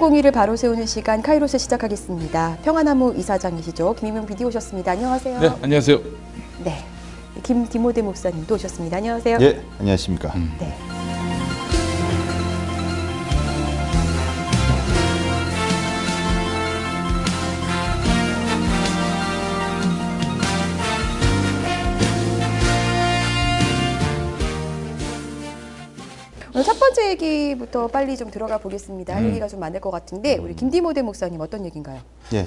공의를 바로 세우는 시간 카이로스 시작하겠습니다. 평화나무 이사장이시죠. 김희명 비디 오셨습니다. 안녕하세요. 네, 안녕하세요. 네. 김디모데 목사님도 오셨습니다. 안녕하세요. 예, 안녕하십니까. 네. 얘기부터 빨리 좀 들어가 보겠습니다. 할 얘기가 좀 많을 것 같은데 우리 김디모데 목사님 어떤 얘기인가요? 예,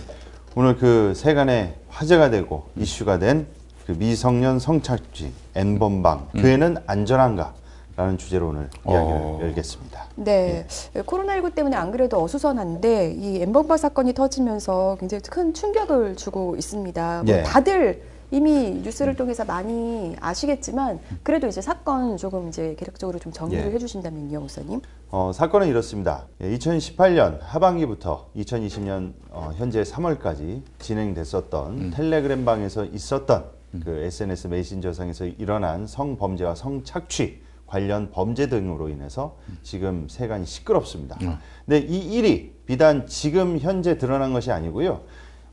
오늘 그 세간에 화제가 되고 이슈가 된 그 미성년 성착취 N번방 교회는 안전한가? 라는 주제로 오늘 이야기를 어. 열겠습니다. 네. 코로나19 때문에 안 그래도 어수선한데 이 엠번방 사건이 터지면서 굉장히 큰 충격을 주고 있습니다. 뭐 예. 다들 이미 뉴스를 통해서 많이 아시겠지만 그래도 이제 사건 조금 이제 개략적으로 좀 정리를 예. 해주신다면요, 목사님. 어, 사건은 이렇습니다. 예, 2018년 하반기부터 2020년 어, 현재 3월까지 진행됐었던 텔레그램 방에서 있었던 그 SNS 메신저상에서 일어난 성범죄와 성착취 관련 범죄 등으로 인해서 지금 세간이 시끄럽습니다. 근데 이 일이 비단 지금 현재 드러난 것이 아니고요.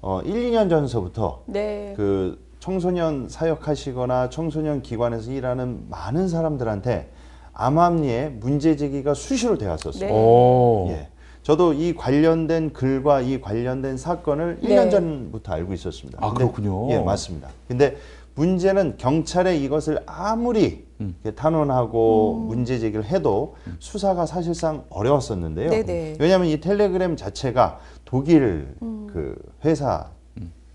어, 1, 2년 전서부터 네. 그 청소년 사역하시거나 청소년 기관에서 일하는 많은 사람들한테 암암리에 문제 제기가 수시로 되었었어요. 네. 오. 예. 저도 이 관련된 글과 이 관련된 사건을 네. 1년 전부터 알고 있었습니다. 아, 근데- 그렇군요. 예, 맞습니다. 근데 문제는 경찰에 이것을 아무리 음. 탄원하고 문제 제기를 해도 수사가 사실상 어려웠었는데요. 네네. 왜냐하면 이 텔레그램 자체가 독일 그 회사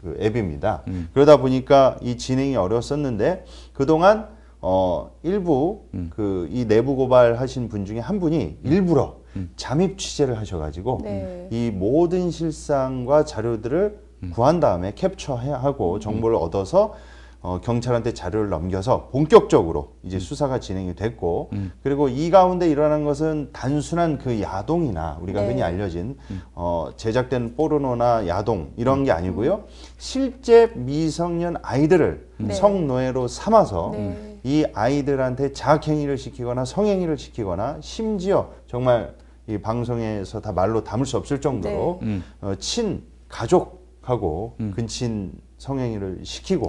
그 앱입니다. 음. 그러다 보니까 이 진행이 어려웠었는데 그동안 어 일부 음. 그이 내부 고발하신 분 중에 한 분이 일부러 잠입 취재를 하셔가지고 네. 이 모든 실상과 자료들을 음. 구한 다음에 캡처하고 정보를 얻어서 어, 경찰한테 자료를 넘겨서 본격적으로 음. 이제 수사가 진행이 됐고 그리고 이 가운데 일어난 것은 단순한 그 야동이나 우리가 네. 흔히 알려진 음. 어, 제작된 포르노나 야동 이런 게 아니고요 실제 미성년 아이들을 네. 성노예로 삼아서 네. 이 아이들한테 자학행위를 시키거나 성행위를 시키거나 심지어 정말 이 방송에서 다 말로 담을 수 없을 정도로 네. 음. 어, 친 가족하고 근친 성행위를 시키고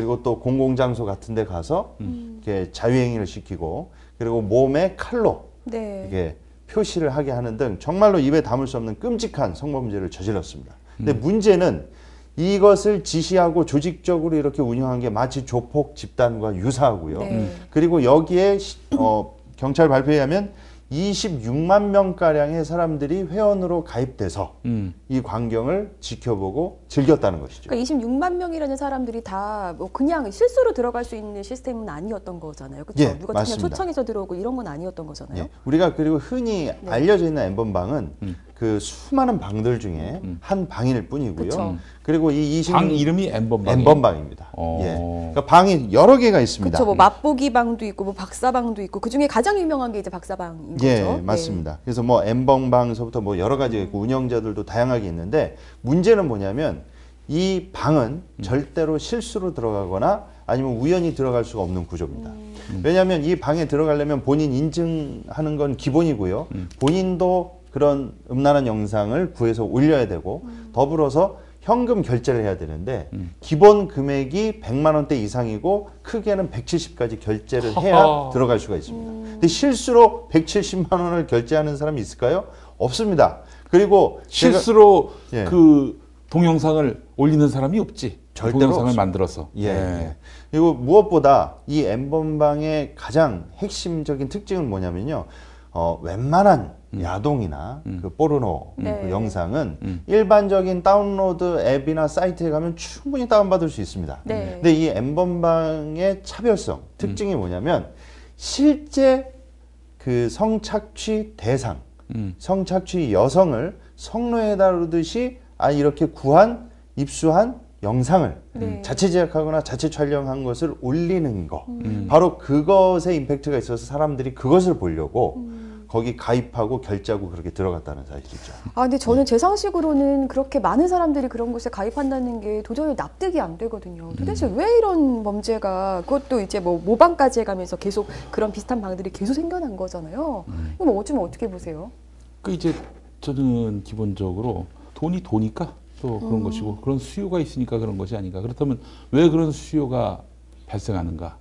그리고 또 공공장소 같은 데 가서 이렇게 자유행위를 시키고 그리고 몸에 칼로 네. 이게 표시를 하게 하는 등 정말로 입에 담을 수 없는 끔찍한 성범죄를 저질렀습니다. 근데 문제는 이것을 지시하고 조직적으로 이렇게 운영한 게 마치 조폭 집단과 유사하고요. 네. 그리고 여기에 시- 어, 경찰 발표에 하면 26만 명 가량의 사람들이 회원으로 가입돼서 음. 이 광경을 지켜보고 즐겼다는 것이죠. 그러니까 26만 명이라는 사람들이 다 뭐 그냥 실수로 들어갈 수 있는 시스템은 아니었던 거잖아요. 그렇죠? 예, 누가 그냥 맞습니다. 초청해서 들어오고 이런 건 아니었던 거잖아요. 예. 우리가 그리고 흔히 네. 알려져 있는 엠번방은 그 수많은 방들 중에 한 방일 뿐이고요. 그쵸. 그리고 이 이식 방 이름이 엠번방. 엠번방입니다. 어. 예. 그러니까 방이 여러 개가 있습니다. 그렇죠. 뭐 맛보기 방도 있고 뭐 박사방도 있고 그 중에 가장 유명한 게 이제 박사방인 예, 거죠. 맞습니다. 그래서 뭐 엠번방서부터 뭐 여러 가지 있고 운영자들도 다양하게 있는데 문제는 뭐냐면 이 방은 절대로 실수로 들어가거나 아니면 우연히 들어갈 수가 없는 구조입니다. 왜냐하면 이 방에 들어가려면 본인 인증하는 건 기본이고요. 본인도 그런 음란한 영상을 구해서 올려야 되고 더불어서 현금 결제를 해야 되는데 기본 금액이 100만 원대 이상이고 크게는 170까지 결제를 해야. 들어갈 수가 있습니다. 근데 실수로 170만 원을 결제하는 사람이 있을까요? 없습니다. 그리고 제가- 실수로 예. 그 동영상을 올리는 사람이 없지. 절대로 동영상을 없습니다. 만들어서. 예, 예. 그리고 무엇보다 이 엠번방의 가장 핵심적인 특징은 뭐냐면요. 어, 웬만한 야동이나 그 포르노 네. 그 영상은 일반적인 다운로드 앱이나 사이트에 가면 충분히 다운받을 수 있습니다. 네. 근데 이 엠번방의 차별성, 특징이 뭐냐면 실제 그 성착취 대상, 음. 성착취 여성을 성노예 다루듯이 아 이렇게 구한 입수한 영상을 네. 자체 제작하거나 자체 촬영한 것을 올리는 거 음. 바로 그것에 임팩트가 있어서 사람들이 그것을 보려고 음. 거기 가입하고 결제하고 그렇게 들어갔다는 사실이죠. 아, 근데 저는 제 상식으로는 그렇게 많은 사람들이 그런 곳에 가입한다는 게 도저히 납득이 안 되거든요. 도대체 음. 왜 이런 범죄가 그것도 이제 뭐 모방까지 해가면서 계속 그런 비슷한 방들이 계속 생겨난 거잖아요. 음. 이거 뭐 어쩌면 어떻게 보세요? 그 이제 저는 기본적으로 돈이 도니까 또 그런 음. 것이고 그런 수요가 있으니까 그런 것이 아닌가. 그렇다면 왜 그런 수요가 발생하는가?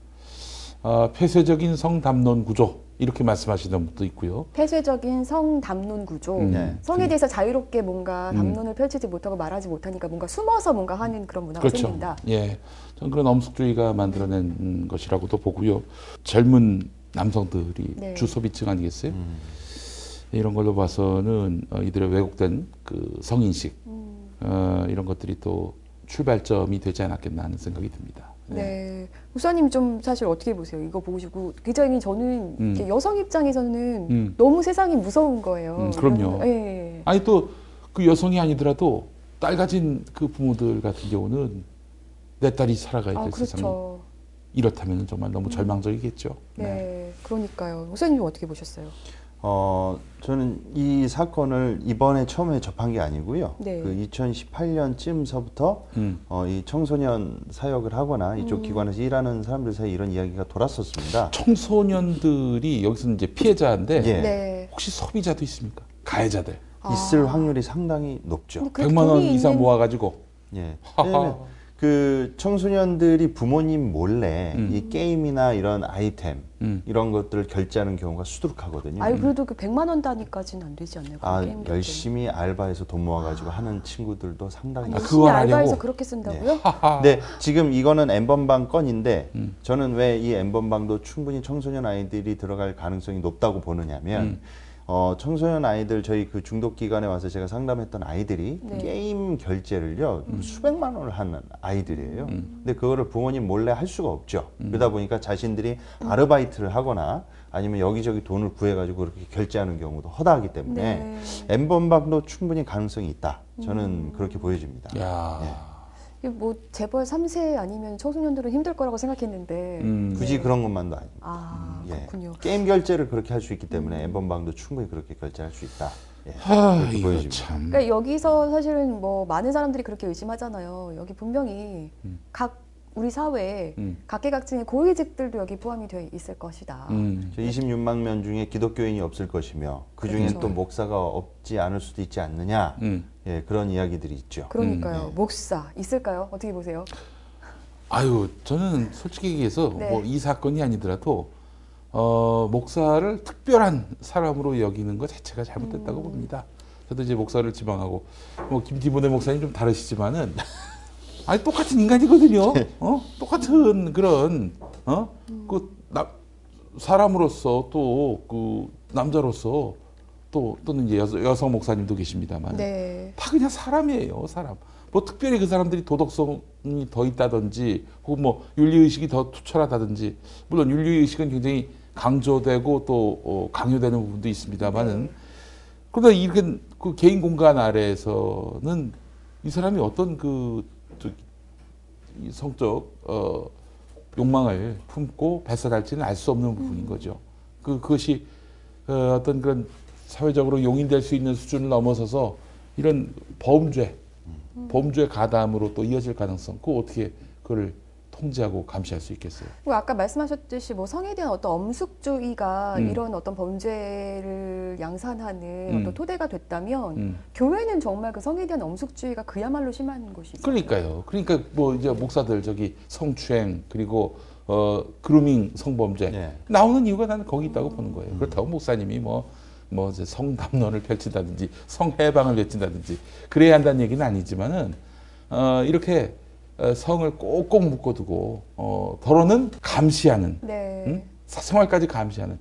아, 폐쇄적인 성담론 구조 이렇게 말씀하시는 분도 있고요. 폐쇄적인 성 담론 구조. 음. 네. 성에 대해서 자유롭게 뭔가 음. 담론을 펼치지 못하고 말하지 못하니까 뭔가 숨어서 뭔가 하는 그런 문화가 그렇죠. 생긴다. 예, 저는 그런 엄숙주의가 만들어낸 음, 것이라고도 보고요. 젊은 남성들이 네. 주소비층 아니겠어요? 음. 이런 걸로 봐서는 어, 이들의 왜곡된 그 성인식 음. 어, 이런 것들이 또 출발점이 되지 않았겠나 하는 생각이 듭니다. 네. 목사님 좀 사실 어떻게 보세요? 이거 보시고 굉장히 저는 음. 여성 입장에서는 음. 너무 세상이 무서운 거예요. 음, 그럼요. 예. 아니 또 그 여성이 아니더라도 딸 가진 그 부모들 같은 경우는 내 딸이 살아가야 될 아, 세상이 그렇죠. 이렇다면 정말 너무 절망적이겠죠. 네. 그러니까요. 목사님 어떻게 보셨어요? 어, 저는 이 사건을 이번에 처음에 접한 게 아니고요. 네. 그 2018년쯤서부터 음. 어, 이 청소년 사역을 하거나 이쪽 음. 기관에서 일하는 사람들 사이에 이런 이야기가 돌았었습니다. 청소년들이 여기서 이제 피해자인데 예. 네. 혹시 소비자도 있습니까? 가해자들. 있을 아. 확률이 상당히 높죠. 근데 그래도 100만 원 이상 있는- 모아가지고 예. 그 청소년들이 부모님 몰래 음. 이 게임이나 이런 아이템 음. 이런 것들을 결제하는 경우가 수두룩하거든요. 아유 그래도 그 100만 원 단위까지는 안 되지 않나요? 아? 열심히 알바해서 돈 모아가지고 하는 친구들도 상당히 아, 아. 열심히 알바해서? 그렇게 쓴다고요? 하하. 네, 지금 이거는 엠번방 건인데 음. 저는 왜 이 엠번방도 충분히 청소년 아이들이 들어갈 가능성이 높다고 보느냐면 음. 어, 청소년 아이들 저희 그 중독 기관에 와서 제가 상담했던 아이들이 네. 게임 결제를요 음. 수백만 원을 하는 아이들이에요. 근데 그거를 부모님 몰래 할 수가 없죠. 음. 그러다 보니까 자신들이 아르바이트를 하거나 아니면 여기저기 돈을 구해가지고 그렇게 결제하는 경우도 허다하기 때문에 네. 엠번방도 충분히 가능성이 있다. 저는 음. 그렇게 보여집니다. 야. 이게 뭐 재벌 3세 아니면 청소년들은 힘들 거라고 생각했는데 음. 굳이 네. 그런 것만도 아니고. 아 예. 그렇군요. 게임 결제를 그렇게 할 수 있기 때문에 엠번방도 충분히 그렇게 결제할 수 있다. 예. 하, 그렇게 이거. 참. 그러니까 여기서 사실은 뭐 많은 사람들이 그렇게 의심하잖아요. 여기 분명히 음. 각 우리 사회에 음. 각계각층의 고위직들도 여기 포함이 되어 있을 것이다. 음. 저 26만 명 중에 기독교인이 없을 것이며 그 중엔 그렇죠. 또 목사가 없지 않을 수도 있지 않느냐. 음. 예, 그런 이야기들이 있죠. 그러니까요. 음, 네. 목사 있을까요? 어떻게 보세요? 아유, 저는 솔직히 얘기해서 네. 뭐이 사건이 아니더라도 어, 목사를 특별한 사람으로 여기는 것 자체가 잘못됐다고 음. 봅니다. 저도 이제 목사를 지망하고 뭐 김디모네 목사님 좀 다르시지만은 아니 똑같은 인간이거든요. 어? 똑같은 그런 어? 그 나, 사람으로서 또 그 남자로서 또 또는 이제 여, 여성 목사님도 계십니다만 네. 다 그냥 사람이에요, 사람. 뭐 특별히 그 사람들이 도덕성이 더 있다든지 혹은 뭐 윤리의식이 더 투철하다든지 물론 윤리의식은 굉장히 강조되고 또 어, 강요되는 부분도 있습니다만은 네. 그러나 이렇게 그 개인 공간 아래에서는 이 사람이 어떤 그 성적 어, 욕망을 품고 발산할지는 알 수 없는 부분인 거죠. 그 그것이 어, 어떤 그런 사회적으로 용인될 수 있는 수준을 넘어서서 이런 범죄, 범죄 가담으로 또 이어질 가능성, 그 어떻게 그걸 통제하고 감시할 수 있겠어요? 그리고 아까 말씀하셨듯이 뭐 성에 대한 어떤 엄숙주의가 음. 이런 어떤 범죄를 양산하는 음. 어떤 토대가 됐다면 음. 교회는 정말 그 성에 대한 엄숙주의가 그야말로 심한 곳이죠. 그러니까요. 그러니까 뭐 이제 목사들 저기 성추행 그리고 어 그루밍 성범죄 예. 나오는 이유가 나는 거기 있다고 보는 거예요. 그렇다고 목사님이 뭐, 뭐 이제 성담론을 펼친다든지 성해방을 외친다든지 그래야 한다는 얘기는 아니지만은 어, 이렇게 어, 성을 꼭꼭 묶어두고 어, 더러는 감시하는 네. 응? 사생활까지 감시하는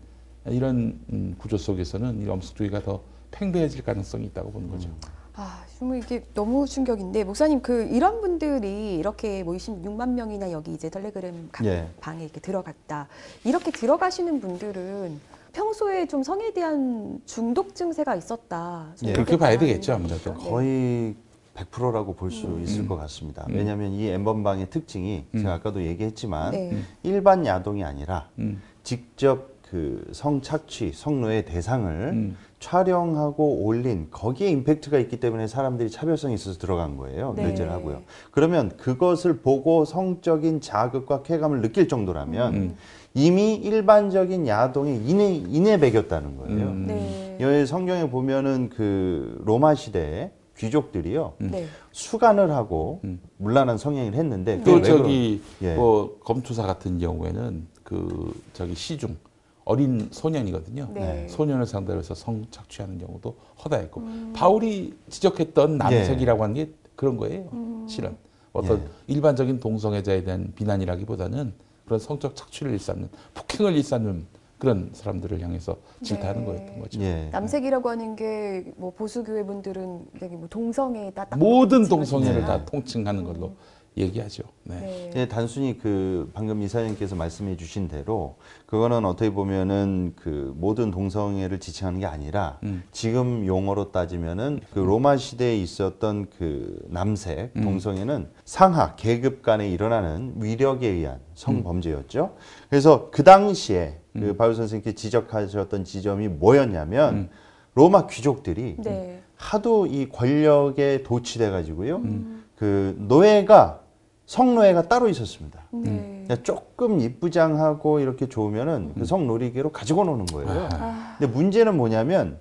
이런 음, 구조 속에서는 이 엄숙주의가 더 팽배해질 가능성이 있다고 보는 거죠. 아, 정말 이게 너무 충격인데 목사님 그 이런 분들이 이렇게 뭐 26만 명이나 여기 이제 텔레그램 각 예. 방에 이렇게 들어갔다. 이렇게 들어가시는 분들은 평소에 좀 성에 대한 중독 증세가 있었다. 좀 예. 그렇게 봐야 되겠죠, 아무래도. 거의 100%라고 볼수 음. 있을 음. 것 같습니다. 음. 왜냐하면 이 엠번방의 특징이 음. 제가 아까도 얘기했지만 네. 음. 일반 야동이 아니라 음, 직접 그 성착취, 성노예 대상을 음, 촬영하고 올린 거기에 임팩트가 있기 때문에 사람들이 차별성이 있어서 들어간 거예요. 네. 결제를 하고요. 그러면 그것을 보고 성적인 자극과 쾌감을 느낄 정도라면 음. 이미 일반적인 야동에 인해 인해 배겼다는 거예요. 음. 네. 여기 성경에 보면은 그 로마 시대에 귀족들이요 네. 수간을 하고 음. 문란한 성행을 했는데 또 그게 왜 저기 예. 뭐 검투사 같은 경우에는 그 저기 시중 어린 소년이거든요. 네. 소년을 상대로 해서 성 착취하는 경우도 허다했고 바울이 지적했던 남색이라고 하는 게 그런 거예요. 실은 어떤 예. 일반적인 동성애자에 대한 비난이라기보다는 그런 성적 착취를 일삼는 폭행을 일삼는 그런 사람들을 향해서 질타하는 네. 거였던 거죠. 예. 남색이라고 하는 게 뭐 보수교회 분들은 되게 뭐 동성애다 딱 모든 동성애를. 다 통칭하는 걸로 얘기하죠. 네. 네. 예, 단순히 그 방금 이사님께서 말씀해 주신 대로 그거는 어떻게 보면은 그 모든 동성애를 지칭하는 게 아니라 음. 지금 용어로 따지면은 그 로마 시대에 있었던 그 남색 음. 동성애는 상하 계급 간에 일어나는 위력에 의한 성범죄였죠. 그래서 그 당시에 음. 그 바울 선생님께 지적하셨던 지점이 뭐였냐면 음. 로마 귀족들이 네. 하도 이 권력에 도취돼 가지고요. 음. 그 노예가 성노예가 따로 있었습니다. 네. 그러니까 조금 이쁘장하고 이렇게 좋으면은 그 성놀이개로 가지고 노는 거예요. 아, 근데 문제는 뭐냐면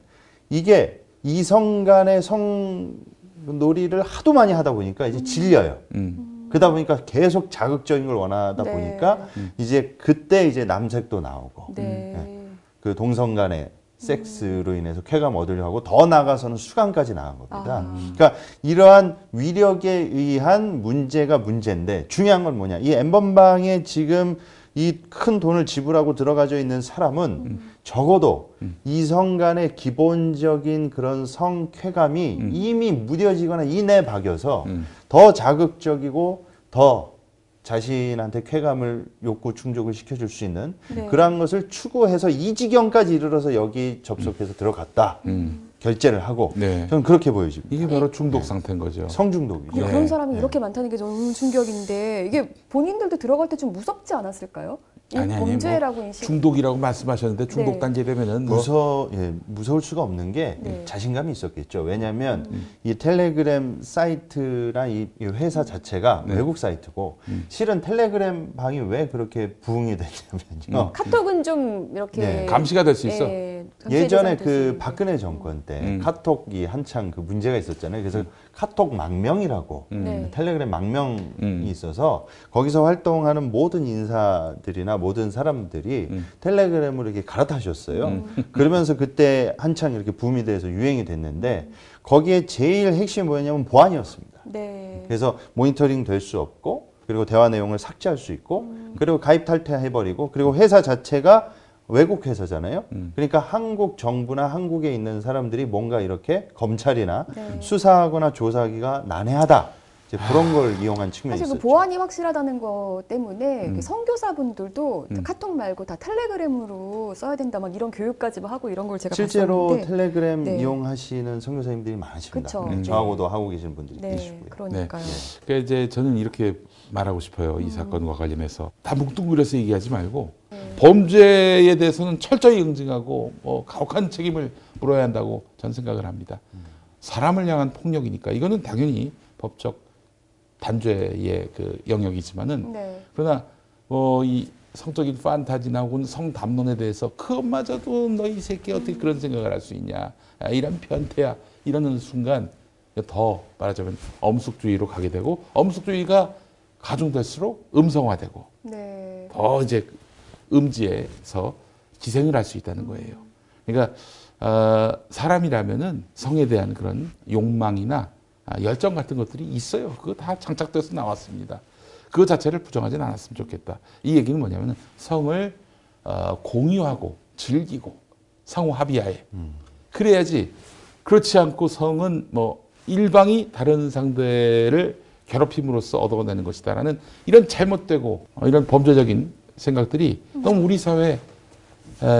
이게 이성 간의 성놀이를 하도 많이 하다 보니까 이제 질려요. 음. 그러다 보니까 계속 자극적인 걸 원하다 네. 보니까 이제 그때 이제 남색도 나오고 네. 그 동성 간의 섹스로 인해서 쾌감 얻으려 하고 더 나아가서는 수강까지 나간 겁니다. 아. 그러니까 이러한 위력에 의한 문제가 문제인데 중요한 건 뭐냐? 이 엠번방에 지금 이 큰 돈을 지불하고 들어가져 있는 사람은 적어도 이성 간의 기본적인 그런 성 쾌감이 이미 무뎌지거나 이내 박여서 음. 더 자극적이고 더 자신한테 쾌감을 욕구 충족을 시켜줄 수 있는 네. 그러한 것을 추구해서 이 지경까지 이르러서 여기 접속해서 들어갔다 음. 결제를 하고 네. 저는 그렇게 보여집니다. 이게 바로 중독 상태인 거죠. 성중독이죠. 네. 그런 사람이 네. 이렇게 많다는 게 너무 충격인데 이게 본인들도 들어갈 때 좀 무섭지 않았을까요? 이 아니, 아니, 뭐 범죄라고 인식. 중독이라고 말씀하셨는데 중독 네. 단계 되면은 뭐 무서 예, 무서울 수가 없는 게 네. 자신감이 있었겠죠. 왜냐하면 이 텔레그램 사이트나 이, 이 회사 자체가 네. 외국 사이트고 실은 텔레그램 방이 왜 그렇게 부흥이 됐냐면요. 카톡은 좀 이렇게 네. 감시가 될 수 있어. 예, 감시의 예전에 될수 그. 박근혜 정권 때 음. 카톡이 한창 그 문제가 있었잖아요. 그래서 카톡 망명이라고 네. 텔레그램 망명이 음. 있어서 거기서 활동하는 모든 인사들이나 모든 사람들이 음. 텔레그램으로 이렇게 갈아타셨어요. 그러면서 그때 한창 이렇게 붐이 돼서 유행이 됐는데 거기에 제일 핵심이 뭐였냐면 보안이었습니다. 네. 그래서 모니터링 될 수 없고 그리고 대화 내용을 삭제할 수 있고 그리고 가입 탈퇴해버리고 그리고 회사 자체가 외국 회사잖아요. 음. 그러니까 한국 정부나 한국에 있는 사람들이 뭔가 이렇게 검찰이나 네. 수사하거나 조사하기가 난해하다. 이제 그런 걸 이용한 측면이 사실 그 있었죠. 보안이 확실하다는 거 때문에 음. 그 선교사분들도 음. 카톡 말고 다 텔레그램으로 써야 된다 막 이런 교육까지 막 하고 이런 걸 제가 실제로 봤었는데 텔레그램 네. 이용하시는 선교사님들이 많으십니다. 그쵸. 네, 저하고도 하고 계시는 분들이 네, 계시고요. 그러니까요. 그러니까 이제 저는 이렇게 말하고 싶어요. 이 사건과 관련해서 다 뭉뚱그려서 얘기하지 말고 네. 범죄에 대해서는 철저히 응징하고 뭐 가혹한 책임을 물어야 한다고 저는 생각을 합니다. 사람을 향한 폭력이니까 이거는 당연히 법적 단죄의 그 영역이지만은 네. 그러나 뭐이 성적인 판타지나 혹은 성담론에 대해서 그것마저도 너이 새끼 어떻게 그런 생각을 할 수 있냐 아, 이런 변태야 이러는 순간 더 말하자면 엄숙주의로 가게 되고 엄숙주의가 가중될수록 음성화되고 네. 더 이제 음지에서 기생을 할 수 있다는 거예요. 그러니까 어, 사람이라면은 성에 대한 그런 욕망이나 아, 열정 같은 것들이 있어요. 그거 다 장착돼서 나왔습니다. 그 자체를 부정하지는 않았으면 좋겠다. 이 얘기는 뭐냐면 성을 어, 공유하고 즐기고 상호 합의하에 그래야지 그렇지 않고 성은 뭐 일방이 다른 상대를 괴롭힘으로써 얻어내는 것이다라는 이런 잘못되고 어, 이런 범죄적인 생각들이 너무 우리 사회에 에,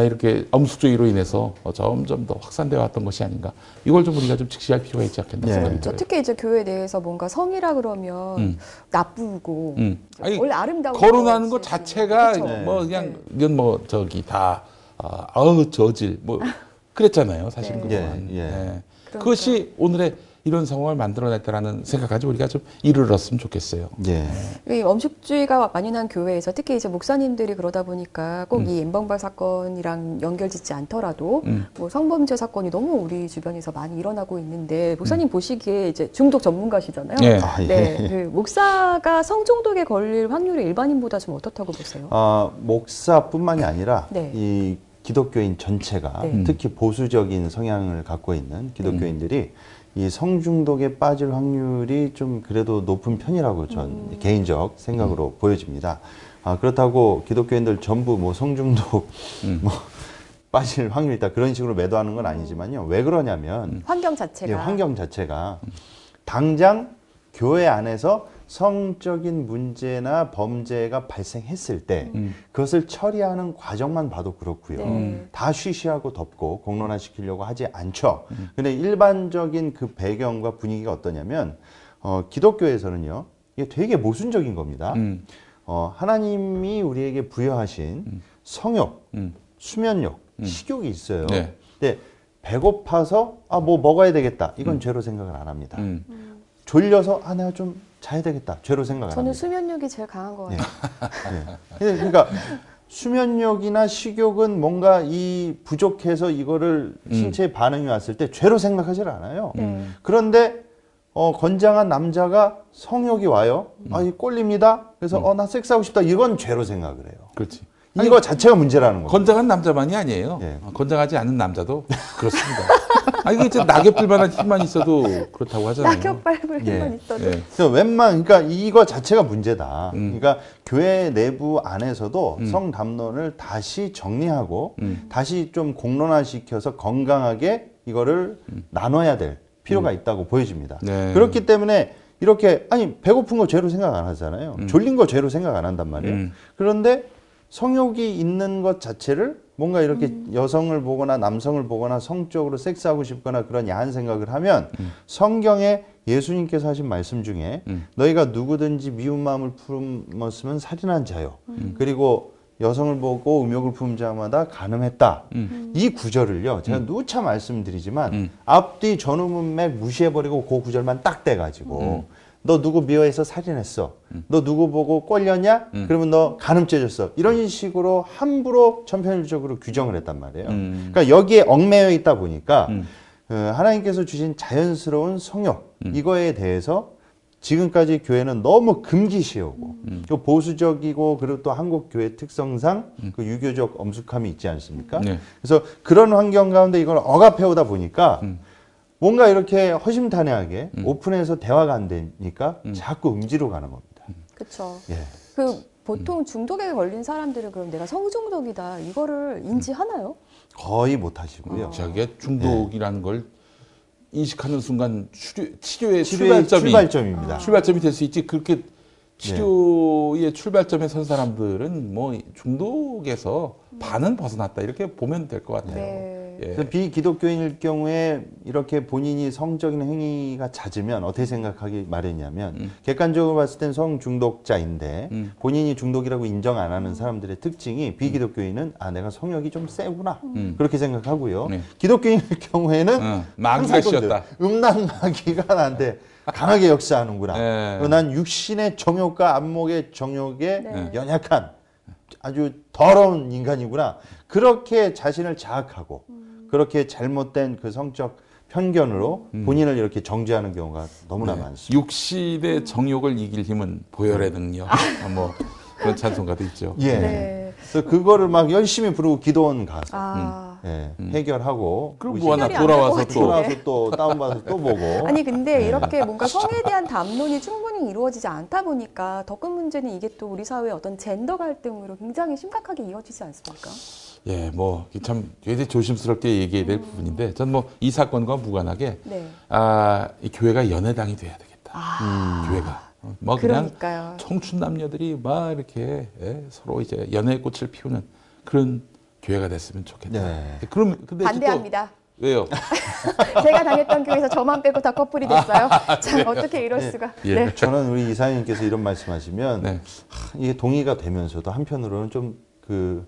이렇게 엄숙주의로 인해서 어, 점점 더 확산되어 왔던 것이 아닌가. 이걸 좀 우리가 좀 직시할 필요가 있지 않겠나 네. 생각이 저 들어요. 특히 이제 교회 내에서 뭔가 성이라 그러면 음. 나쁘고 음. 아니, 원래 아름다운 거론하는 거것 자체가 그쵸? 네. 뭐 그냥 이건 뭐 저기 다 아, 어우 저질 뭐 그랬잖아요. 사실 네. 그동안. 예, 예. 예. 그러니까. 그것이 오늘의 이런 상황을 만들어냈다라는 생각까지 우리가 좀 이르렀으면 좋겠어요. 예. 이 엄숙주의가 만연한 교회에서 특히 이제 목사님들이 그러다 보니까 꼭이 엠벙발 사건이랑 연결짓지 않더라도 음. 뭐 성범죄 사건이 너무 우리 주변에서 많이 일어나고 있는데 목사님 보시기에 이제 중독 전문가시잖아요. 예. 아, 예. 네, 그 목사가 성중독에 걸릴 확률이 일반인보다 좀 어떻다고 보세요? 아, 목사뿐만이 아니라 네. 이 기독교인 전체가 네. 특히 보수적인 성향을 갖고 있는 기독교인들이 이 성중독에 빠질 확률이 좀 그래도 높은 편이라고 전 개인적 생각으로 보여집니다. 아, 그렇다고 기독교인들 전부 뭐 성중독 뭐 빠질 확률이 있다 그런 식으로 매도하는 건 아니지만요. 왜 그러냐면 환경 자체가 예, 환경 자체가 당장 교회 안에서 성적인 문제나 범죄가 발생했을 때 음. 그것을 처리하는 과정만 봐도 그렇고요. 네. 다 쉬쉬하고 덮고 공론화시키려고 하지 않죠. 음. 근데 일반적인 그 배경과 분위기가 어떠냐면 어, 기독교에서는요. 이게 되게 모순적인 겁니다. 음. 어, 하나님이 우리에게 부여하신 성욕, 음. 수면욕, 식욕이 있어요. 네. 근데 배고파서 아 뭐 먹어야 되겠다. 이건 죄로 생각을 안 합니다. 음. 졸려서 아 내가 좀 자야 되겠다. 죄로 생각 안 저는 합니다. 수면력이 제일 강한 것 같아요. 예. 그러니까 수면력이나 식욕은 뭔가 이 부족해서 이거를 신체에 반응이 왔을 때 죄로 생각하지 않아요. 네. 그런데 어, 건장한 남자가 성욕이 와요. 아, 이 꼴립니다. 그래서 어, 나 섹스하고 싶다. 이건 죄로 생각을 해요. 그렇지. 이거 자체가 문제라는 거예요. 건장한 남자만이 아니에요. 예. 어, 건장하지 않은 남자도 그렇습니다. 아 이게 이제 낙엽들만한 힘만 있어도 그렇다고 하잖아요. 낙엽 밟을 예. 힘만 있어도 예. 그래서 웬만 그러니까 이거 자체가 문제다. 음. 그러니까 교회 내부 안에서도 성 담론을 다시 정리하고 음. 다시 좀 공론화시켜서 건강하게 이거를 나눠야 될 필요가 있다고 보여집니다. 음. 네. 그렇기 때문에 이렇게 아니 배고픈 거 죄로 생각 안 하잖아요. 졸린 거 죄로 생각 안 한단 말이에요. 음. 그런데 성욕이 있는 것 자체를 뭔가 이렇게 여성을 보거나 남성을 보거나 성적으로 섹스하고 싶거나 그런 야한 생각을 하면 성경에 예수님께서 하신 말씀 중에 음. 너희가 누구든지 미운 마음을 품었으면 살인한 자요. 그리고 여성을 보고 음욕을 품은 자마다 간음했다. 이 구절을요. 제가 누차 말씀드리지만 음. 앞뒤 전후문맥 무시해버리고 그 구절만 딱 떼가지고 너 누구 미워해서 살인했어. 너 누구 보고 꼴렸냐? 그러면 너 간음죄졌어. 이런 식으로 함부로 천편일적으로 규정을 했단 말이에요. 음. 그러니까 여기에 얽매여 있다 보니까 음. 어, 하나님께서 주신 자연스러운 성욕 이거에 대해서 지금까지 교회는 너무 금기시하고 그 보수적이고 그리고 또 한국 교회 특성상 그 유교적 엄숙함이 있지 않습니까? 네. 그래서 그런 환경 가운데 이걸 억압해오다 보니까 음. 뭔가 이렇게 허심탄회하게 오픈해서 대화가 안 되니까 자꾸 음지로 가는 겁니다. 그렇죠. 예. 그 보통 중독에 걸린 사람들은 그럼 내가 성중독이다 이거를 인지하나요? 거의 못 하시고요. 자기가 중독이라는 걸 인식하는 순간 치료, 치료의 치료의 출발점이 출발점입니다. 출발점이 될 수 있지 그렇게 치료의 출발점에 선 사람들은 뭐 중독에서 반은 벗어났다 이렇게 보면 될 것 같아요. 네. 예. 그래서 비기독교인일 경우에 이렇게 본인이 성적인 행위가 잦으면 어떻게 생각하기 마련이냐면 음. 객관적으로 봤을 땐 성중독자인데 음. 본인이 중독이라고 인정 안 하는 사람들의 특징이 비기독교인은 아 내가 성욕이 좀 세구나 음. 그렇게 생각하고요. 네. 기독교인일 경우에는 어. 씌었다. 음란 마귀가 나한테 강하게 역사하는구나. 네. 난 육신의 정욕과 안목의 정욕에 네. 연약한 아주 더러운 인간이구나. 그렇게 자신을 자학하고 그렇게 잘못된 그 성적 편견으로 본인을 이렇게 정죄하는 경우가 너무나 네. 많습니다. 육신의 정욕을 이길 힘은 보혈의 능력. 아, 뭐 그런 찬송가도 있죠. 예. 네. 그래서 그거를 막 열심히 부르고 기도원 가서 아. 예, 해결하고 그리고 오시고 뭐 하나 돌아와서. 또 돌아와서 또 다운받아서 또 보고 아니 근데 이렇게 뭔가 성에 대한 담론이 충분히 이루어지지 않다 보니까 더 큰 문제는 이게 또 우리 사회의 어떤 젠더 갈등으로 굉장히 심각하게 이어지지 않습니까? 예, 뭐 참 굉장히 조심스럽게 얘기해야 될 부분인데 전 뭐 이 사건과 무관하게 네. 아, 이 교회가 연애당이 돼야 되겠다. 아, 교회가 어, 뭐 그냥 그러니까요. 청춘 남녀들이 막 이렇게 예, 서로 이제 연애의 꽃을 피우는 그런 교회가 됐으면 좋겠다. 네. 그럼 근데 반대합니다. 또 왜요? 제가 다녔던 교회에서 저만 빼고 다 커플이 됐어요. 참 어떻게 이럴 수가? 예. 네. 저는 우리 이사님께서 이런 말씀하시면 네. 하, 이게 동의가 되면서도 한편으로는 좀그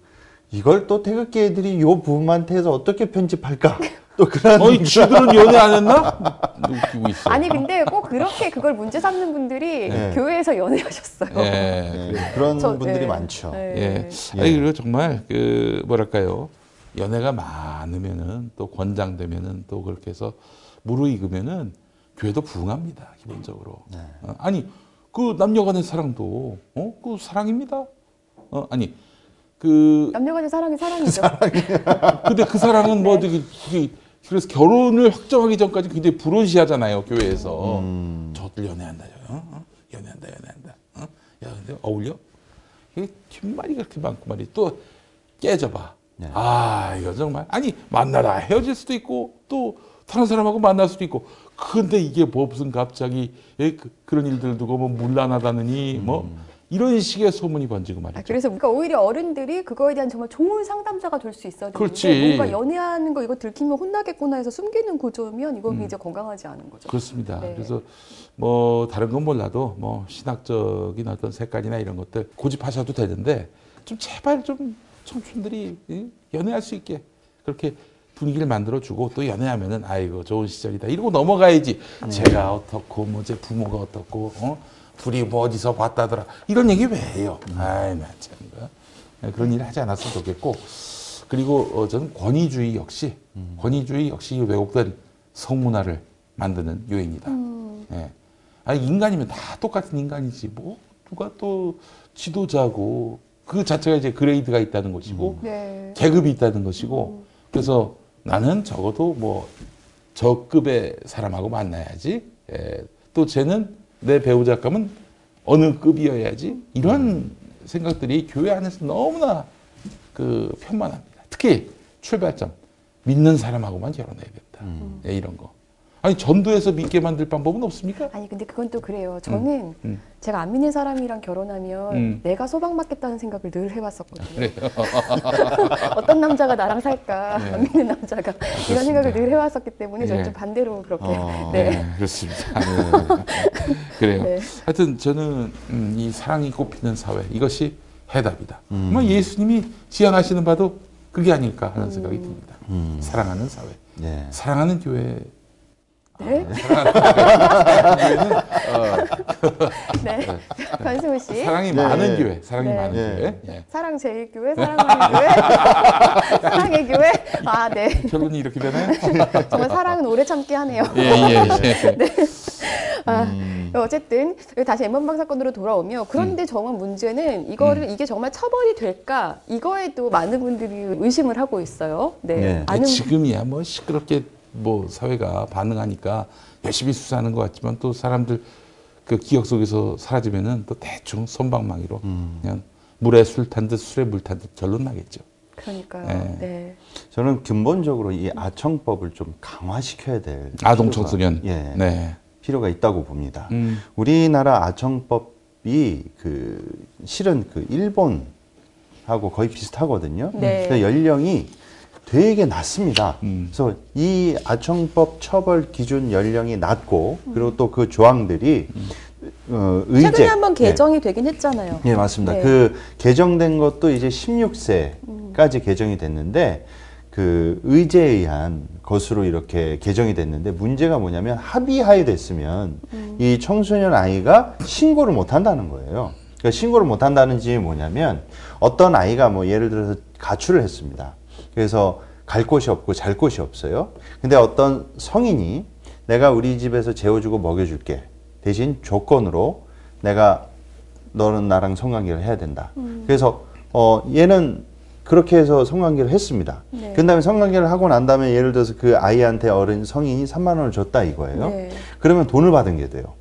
이걸 또 태극기 애들이 요 부분한테 해서 어떻게 편집할까? 또 그런 어이 지들은 연애 안 했나? 웃기고 있어. 아니 근데 꼭 그렇게 그걸 문제 삼는 분들이 네. 교회에서 연애하셨어요. 예. 네, 그런 저- 분들이 네. 많죠. 네. 예. 예. 아니 그리고 정말 그 뭐랄까요 연애가 많으면은 또 권장되면은 또 그렇게 해서 무르익으면은 교회도 부흥합니다 기본적으로. 네. 어, 아니 그 남녀간의 사랑도 어 그 사랑입니다. 어 아니 그 남녀간의 사랑이 사랑이죠. 근데 그 사랑은 뭐 저기 저기 그래서 결혼을 확정하기 전까지 굉장히 불온시하잖아요 교회에서. 음. 저들 연애한다, 어? 어? 연애한다, 연애한다. 어? 야, 근데 어울려? 이게 뒷말이 그렇게 많고 말이 또 깨져봐. 네. 아, 이거 정말 아니 만나다 헤어질 수도 있고 또 다른 사람하고 만날 수도 있고. 근데 이게 뭐 무슨 갑자기 예, 그, 런 일들 두고 뭐 물란하다느니 뭐 이런 식의 소문이 번지고 말이죠. 아, 그래서 그러니까 오히려 어른들이 그거에 대한 정말 좋은 상담자가 될 수 있어야 되는데 그렇지. 뭔가 연애하는 거 이거 들키면 혼나겠구나 해서 숨기는 구조면 이건 이제 건강하지 않은 거죠. 그렇습니다. 네. 그래서 뭐 다른 건 몰라도 뭐 신학적인 어떤 색깔이나 이런 것들 고집하셔도 되는데 좀 제발 좀 청춘들이 이, 연애할 수 있게 그렇게 분위기를 만들어주고 또 연애하면은 아이고 좋은 시절이다 이러고 넘어가야지 제가 어떻고 뭐 제 부모가 어떻고 어? 둘이 뭐 어디서 봤다더라 이런 얘기 왜 해요? 아이 나참 그런 일 하지 않았으면 좋겠고 그리고 어, 저는 권위주의 역시 권위주의 역시 왜곡된 성문화를 만드는 요인이다. 음. 예. 아니 인간이면 다 똑같은 인간이지 뭐 누가 또 지도자고 그 자체가 이제 그레이드가 있다는 것이고 네. 계급이 있다는 것이고 그래서 나는 적어도 뭐 저급의 사람하고 만나야지 예. 또 쟤는 내 배우자감은 어느 급이어야지 이런 생각들이 교회 안에서 너무나 그 편만합니다. 특히 출발점 믿는 사람하고만 결혼해야 된다. 음. 예, 이런 거. 아니 전도해서 믿게 만들 방법은 없습니까? 아니 근데 그건 또 그래요. 저는 음. 제가 안 믿는 사람이랑 결혼하면 음. 내가 소방받겠다는 생각을 늘 해봤었거든요. 그래요. 어떤 남자가 나랑 살까 네. 안 믿는 남자가 이런 생각을 늘 해왔었기 때문에 저는 예. 좀 반대로 그렇게 어. 네. 네, 그렇습니다. 그래요. 네. 하여튼 저는 음, 이 사랑이 꽃피는 사회 이것이 해답이다. 음. 아마 예수님이 지향하시는 바도 그게 아닐까 하는 생각이 듭니다. 음. 사랑하는 사회, 네. 사랑하는 교회. 네. 네. 변승우 씨. 사랑이 네. 많은 교회, 사랑이 네. 많은 네. 교회. 예. 사랑 제일 교회, 사랑하는 교회, 사랑의 교회. 아, 네. 결론이 이렇게 되나요? 정말 사랑은 오래 참게 하네요. 예, 예, 예. 아, 음. 어쨌든 다시 엠번방 사건으로 돌아오면 그런데 정말 문제는 이거를 이게 정말 처벌이 될까 이거에도 많은 분들이 의심을 하고 있어요. 네. 네. 아는 지금이야 뭐 시끄럽게 뭐 사회가 반응하니까 열심히 수사하는 것 같지만 또 사람들 그 기억 속에서 사라지면은 또 대충 선방망이로 음. 그냥 물에 술 탄 듯 술에 물 탄 듯 결론 나겠죠. 그러니까요. 네. 네. 저는 근본적으로 이 아청법을 좀 강화시켜야 될 아동 필요가- 청소년. 예, 네. 필요가 있다고 봅니다. 음. 우리나라 아청법이 그 실은 그 일본하고 거의 비슷하거든요. 네. 연령이 되게 낮습니다. 음. 그래서 이 아청법 처벌 기준 연령이 낮고 그리고 또 그 조항들이 어, 의제 최근에 한번 네. 개정이 되긴 했잖아요. 예, 맞습니다. 네. 그 개정된 것도 이제 16세까지 개정이 됐는데 그 의제에 의한 것으로 이렇게 개정이 됐는데 문제가 뭐냐면 합의하에 됐으면 이 청소년 아이가 신고를 못 한다는 거예요. 그러니까 신고를 못 한다는 점이 뭐냐면 어떤 아이가 뭐 예를 들어서 가출을 했습니다. 그래서 갈 곳이 없고 잘 곳이 없어요. 근데 어떤 성인이 내가 우리 집에서 재워주고 먹여줄게. 대신 조건으로 내가 너는 나랑 성관계를 해야 된다. 그래서 어 얘는 그렇게 해서 성관계를 했습니다. 네. 그 다음에 성관계를 하고 난 다음에 예를 들어서 그 아이한테 어른 성인이 3만 원을 줬다 이거예요. 네. 그러면 돈을 받은 게 돼요.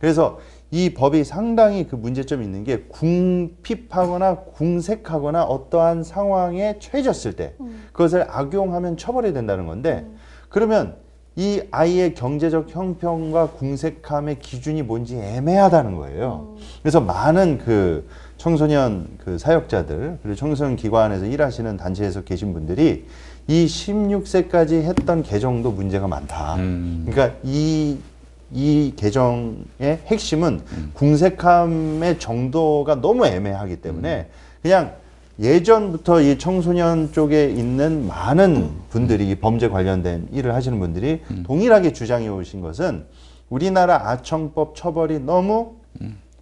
그래서 이 법이 상당히 그 문제점이 있는 게 궁핍하거나 궁색하거나 어떠한 상황에 처해졌을 때 그것을 악용하면 처벌이 된다는 건데 그러면 이 아이의 경제적 형편과 궁색함의 기준이 뭔지 애매하다는 거예요. 그래서 많은 그 청소년 그 사역자들 그리고 청소년 기관에서 일하시는 단체에서 계신 분들이 이 16세까지 했던 개정도 문제가 많다. 음. 그러니까 이, 이 개정의 핵심은 궁색함의 정도가 너무 애매하기 때문에 그냥 예전부터 이 청소년 쪽에 있는 많은 분들이 이 범죄 관련된 일을 하시는 분들이 동일하게 주장해 오신 것은 우리나라 아청법 처벌이 너무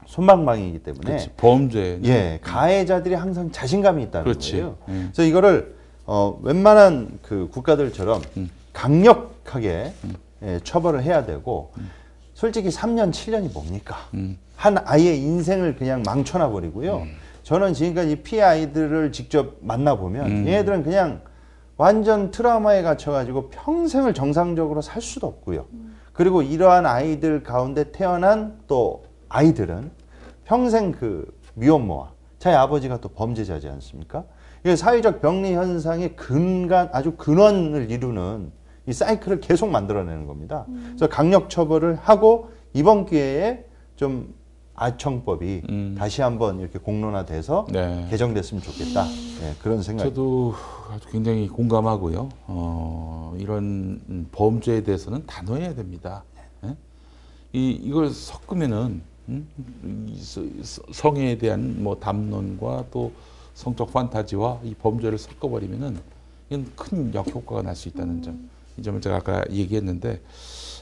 손방망이기 때문에 그렇지. 범죄. 예 가해자들이 항상 자신감이 있다는 그렇지. 거예요. 예. 그래서 이거를 어, 웬만한 그 국가들처럼 음. 강력하게 예, 처벌을 해야 되고 솔직히 3년 7년이 뭡니까? 음. 한 아이의 인생을 그냥 망쳐놔 버리고요. 저는 지금까지 피해 아이들을 직접 만나 보면 음. 얘네들은 그냥 완전 트라우마에 갇혀가지고 평생을 정상적으로 살 수도 없고요. 그리고 이러한 아이들 가운데 태어난 또 아이들은 평생 그 미혼모와 자기 아버지가 또 범죄자지 않습니까? 이게 사회적 병리 현상의 근간 아주 근원을 이루는 이 사이클을 계속 만들어내는 겁니다. 그래서 강력 처벌을 하고 이번 기회에 좀 아청법이 음. 다시 한번 이렇게 공론화돼서 네. 개정됐으면 좋겠다. 예, 그런 생각. 저도 아주 굉장히 공감하고요. 어, 이런 음, 범죄에 대해서는 단호해야 됩니다. 예? 이 이걸 섞으면은 음, 성에 대한 뭐 담론과 또 성적 판타지와 이 범죄를 섞어버리면은 이건 큰 역효과가 날 수 있다는 점. 이 점을 제가 아까 얘기했는데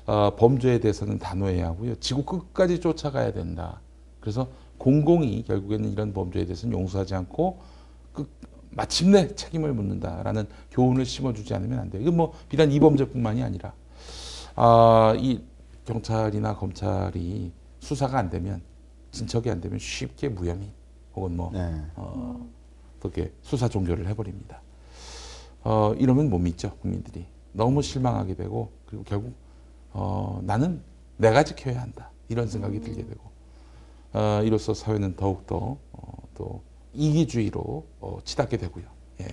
어, 범죄에 대해서는 단호해야 하고요. 지구 끝까지 쫓아가야 된다. 그래서 공공이 결국에는 이런 범죄에 대해서는 용서하지 않고 그 마침내 책임을 묻는다라는 교훈을 심어주지 않으면 안 돼요. 이건 뭐 비단 이 범죄뿐만이 아니라 아, 이 경찰이나 검찰이 수사가 안 되면 진척이 안 되면 쉽게 무혐의 혹은 뭐 네. 어, 어떻게 수사 종결을 해버립니다. 어, 이러면 못 믿죠 국민들이 너무 실망하게 되고 그리고 결국 어, 나는 내가 지켜야 한다 이런 생각이 들게 되고 어, 이로써 사회는 더욱 더 어, 또 이기주의로 어, 치닫게 되고요. 예.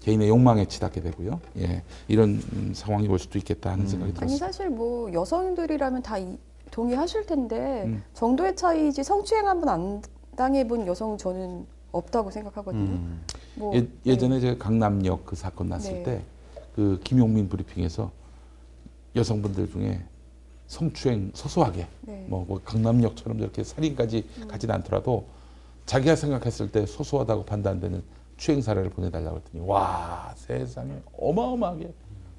개인의 욕망에 치닫게 되고요. 예. 이런 음, 상황이 올 수도 있겠다 하는 생각이 아니 들었습니다. 사실 뭐 여성들이라면 다 이- 동의하실 텐데 음. 정도의 차이지 성추행 한 번 안 당해본 여성 저는 없다고 생각하거든요. 음. 뭐, 예, 예전에 제가 강남역 그 사건 났을 네. 때 그 김용민 브리핑에서 여성분들 중에 성추행 소소하게 네. 뭐, 뭐 강남역처럼 저렇게 살인까지 가진 않더라도 자기가 생각했을 때 소소하다고 판단되는 추행 사례를 보내달라고 했더니 와 세상에 어마어마하게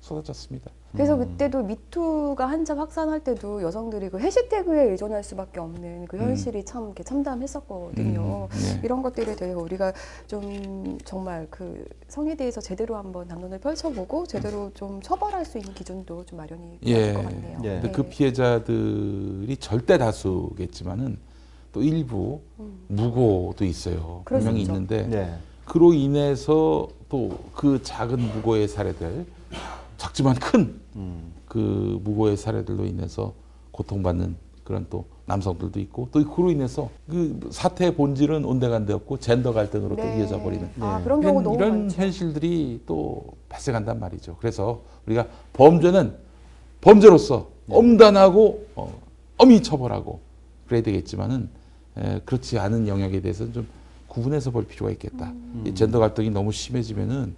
쏟아졌습니다. 그래서 음. 그때도 미투가 한참 확산할 때도 여성들이 그 해시태그에 의존할 수밖에 없는 그 현실이 참 이렇게 참담했었거든요. 음, 네. 이런 것들에 대해 우리가 좀 정말 그 성에 대해서 제대로 한번 담론을 펼쳐보고 제대로 좀 처벌할 수 있는 기준도 좀 마련이 예. 될것 같네요. 예. 근데 그 피해자들이 절대 다수겠지만은 또 일부 음. 무고도 있어요. 분명히. 있는데 네. 그로 인해서 또 그 작은 무고의 사례들 작지만 큰그 음. 무고의 사례들로 인해서 고통받는 그런 또 남성들도 있고 또 그로 인해서 그 사태의 본질은 온데간데 없고 젠더 갈등으로 또 네. 이어져 버리는 아, 네. 그런 경우 이런, 너무 이런 많죠. 현실들이 또 발생한단 말이죠. 그래서 우리가 범죄는 범죄로서 엄단하고 어, 엄히 처벌하고 그래야 되겠지만은 에, 그렇지 않은 영역에 대해서는 좀 구분해서 볼 필요가 있겠다. 음. 이 젠더 갈등이 너무 심해지면은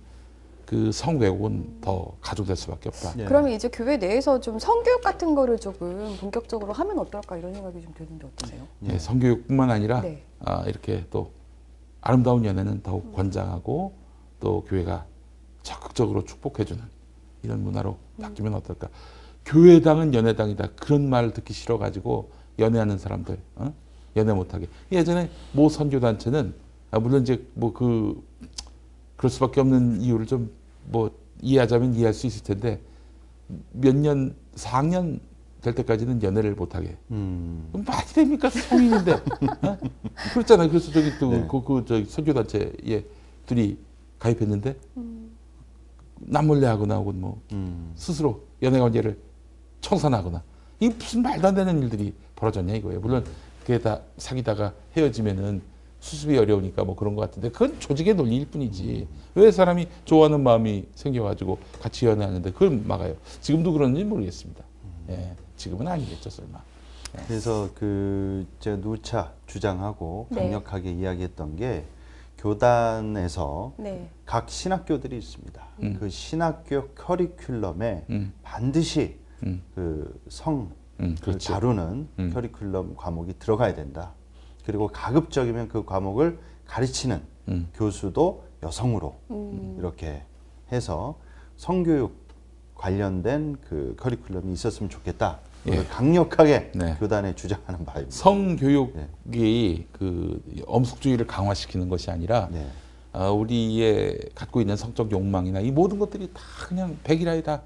그 성왜곡은 더 가중될 수밖에 없다. 네. 그러면 이제 교회 내에서 좀 성교육 같은 거를 조금 본격적으로 하면 어떨까 이런 생각이 좀 드는데 어떠세요? 예, 성교육뿐만 아니라 네. 아, 이렇게 또 아름다운 연애는 더욱 권장하고 또 교회가 적극적으로 축복해주는 이런 문화로 바뀌면 어떨까? 교회당은 연애당이다 그런 말을 듣기 싫어가지고 연애하는 사람들 어? 연애 못하게 예전에 모 선교 단체는 아, 물론 이제 뭐그 그럴 수밖에 없는 이유를 좀 뭐 이해하자면 이해할 수 있을 텐데 몇 년 4학년 될 때까지는 연애를 못하게 음. 그럼 말이 됩니까 성인인데 어? 그렇잖아요. 그래서 저기 또 네. 그 그 저기 선교 단체에 둘이 가입했는데 남몰래 하거나 혹은 뭐 음. 스스로 연애 관계를 청산하거나 이 무슨 말도 안 되는 일들이 벌어졌냐 이거예요. 물론 그게 다 사귀다가 헤어지면은 수습이 어려우니까 뭐 그런 것 같은데 그건 조직의 논리일 뿐이지 왜 사람이 좋아하는 마음이 생겨가지고 같이 연애하는데 그걸 막아요. 지금도 그런지 모르겠습니다. 예, 지금은 아니겠죠 설마. 그래서 그 제가 누차 주장하고 네. 강력하게 이야기했던 게 교단에서 네. 각 신학교들이 있습니다. 음. 그 신학교 커리큘럼에 음, 반드시 음, 그성 음, 그 그렇죠. 다루는 음. 커리큘럼 과목이 들어가야 된다. 그리고 가급적이면 그 과목을 가르치는 음. 교수도 여성으로 음. 이렇게 해서 성교육 관련된 그 커리큘럼이 있었으면 좋겠다. 예. 강력하게 네. 교단에 주장하는 바입니다. 성교육이 그 엄숙주의를 강화시키는 것이 아니라 네. 아, 우리의 갖고 있는 성적 욕망이나 이 모든 것들이 다 그냥 백일하에 다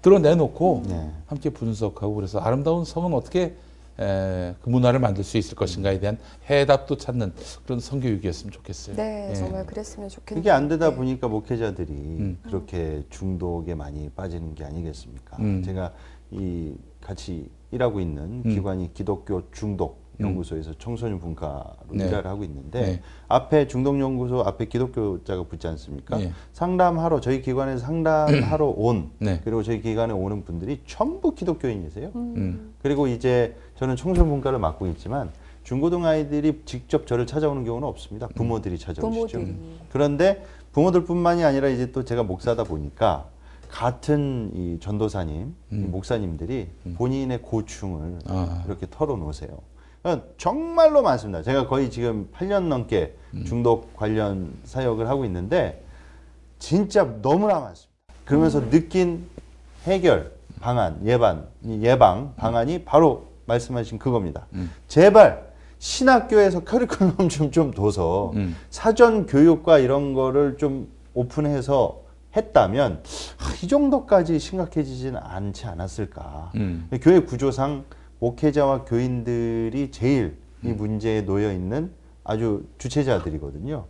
드러내놓고 네. 함께 분석하고 그래서 아름다운 성은 어떻게 에, 그 문화를 만들 수 있을 것인가에 대한 해답도 찾는 그런 성교육이었으면 좋겠어요. 네, 예. 정말 그랬으면 좋겠네요. 그게 안 되다 네. 보니까 목회자들이 음. 그렇게 중독에 많이 빠지는 게 아니겠습니까? 음. 제가 이 같이 일하고 있는 음. 기관이 기독교 중독 연구소에서 청소년 분과로 네. 일을 하고 있는데 네. 앞에 중독 연구소 앞에 기독교자가 붙지 않습니까? 네. 상담하러 저희 기관에서 상담하러 온 네. 그리고 저희 기관에 오는 분들이 전부 기독교인이세요. 음. 그리고 이제 저는 청소년 분과를 맡고 있지만 중고등 아이들이 직접 저를 찾아오는 경우는 없습니다. 부모들이 찾아오시죠. 부모들이. 그런데 부모들뿐만이 아니라 이제 또 제가 목사다 보니까 같은 이 전도사님, 이 목사님들이 본인의 고충을 아. 이렇게 털어놓으세요. 그러니까 정말로 많습니다. 제가 거의 지금 8년 넘게 중독 관련 사역을 하고 있는데 진짜 너무나 많습니다. 그러면서 느낀 해결 방안, 예방, 이 예방 방안이 바로 말씀하신 그겁니다. 제발 신학교에서 커리큘럼 좀, 좀 둬서 음. 사전 교육과 이런 거를 좀 오픈해서 했다면 아, 이 정도까지 심각해지지는 않지 않았을까. 음. 교회 구조상 목회자와 교인들이 제일 이 문제에 놓여 있는 아주 주체자들이거든요.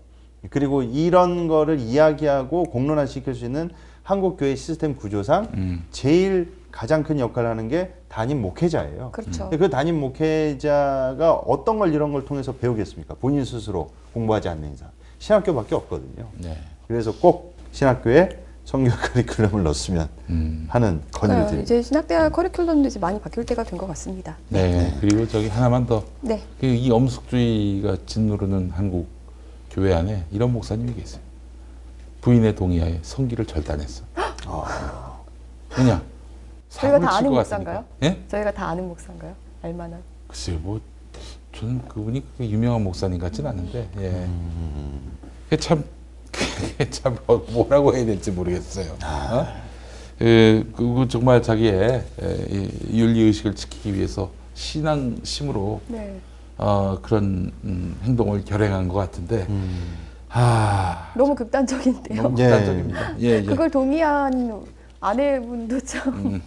그리고 이런 거를 이야기하고 공론화 시킬 수 있는 한국 교회 시스템 구조상 음. 제일 가장 큰 역할을 하는 게 담임 목회자예요. 그렇죠. 그 담임 목회자가 어떤 걸 이런 걸 통해서 배우겠습니까? 본인 스스로 공부하지 않는 이상 신학교밖에 없거든요. 네. 그래서 꼭 신학교에 성교 커리큘럼을 넣었으면 음. 하는 건의를 그러니까 드립니다. 이제 신학대학 커리큘럼도 이제 많이 바뀔 때가 된 것 같습니다. 네. 그리고 저기 하나만 더. 네. 그이 엄숙주의가 짓누르는 한국 교회 안에 이런 목사님이 계세요. 부인의 동의하에 성기를 절단했어. 왜냐? 저희가 다칠 아는 것 목사인가요? 예? 저희가 다 아는 목사인가요? 알만한. 글쎄요, 뭐 저는 그분이 그렇게 유명한 목사님 같지는 않은데, 예. 그게 참, 그게 참 뭐- 뭐라고 해야 될지 모르겠어요. 어? 그, 그 정말 자기의 에, 이 윤리 의식을 지키기 위해서 신앙심으로 네. 어, 그런 음, 행동을 결행한 것 같은데, 음. 아, 너무 극단적인데요. 너무 예. 극단적입니다. 예, 예. 그걸 동의한 아내분도 참, 음.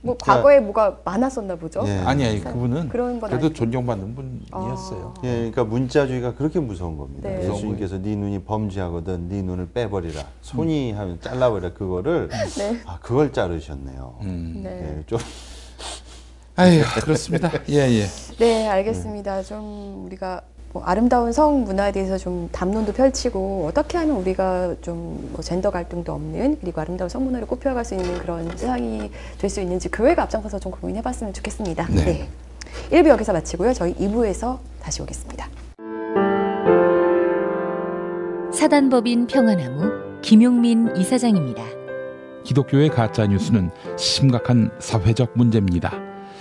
뭐 과거에 뭐가 많았었나 보죠. 예. 아니, 아니, 그분은 그런 건 그래도 아니고. 존경받는 분이었어요. 예, 그러니까 문자주의가 그렇게 무서운 겁니다. 네. 예수님께서 네 눈이 범죄하거든 네 눈을 빼버리라. 손이 하면 잘라버려 그거를 네. 아 그걸 자르셨네요. 음. 네. 예, 좀 아유, 그렇습니다. 예, 예. 네, 알겠습니다. 좀 우리가 뭐 아름다운 성 문화에 대해서 좀 담론도 펼치고 어떻게 하면 우리가 좀 뭐 젠더 갈등도 없는 그리고 아름다운 성 문화를 꽃피워갈 수 있는 그런 세상이 될 수 있는지 교회가 앞장서서 좀 고민해봤으면 좋겠습니다. 네. 네. 1부 여기서 마치고요. 저희 2부에서 다시 오겠습니다. 사단법인 평화나무 김용민 이사장입니다. 기독교의 가짜 뉴스는 심각한 사회적 문제입니다.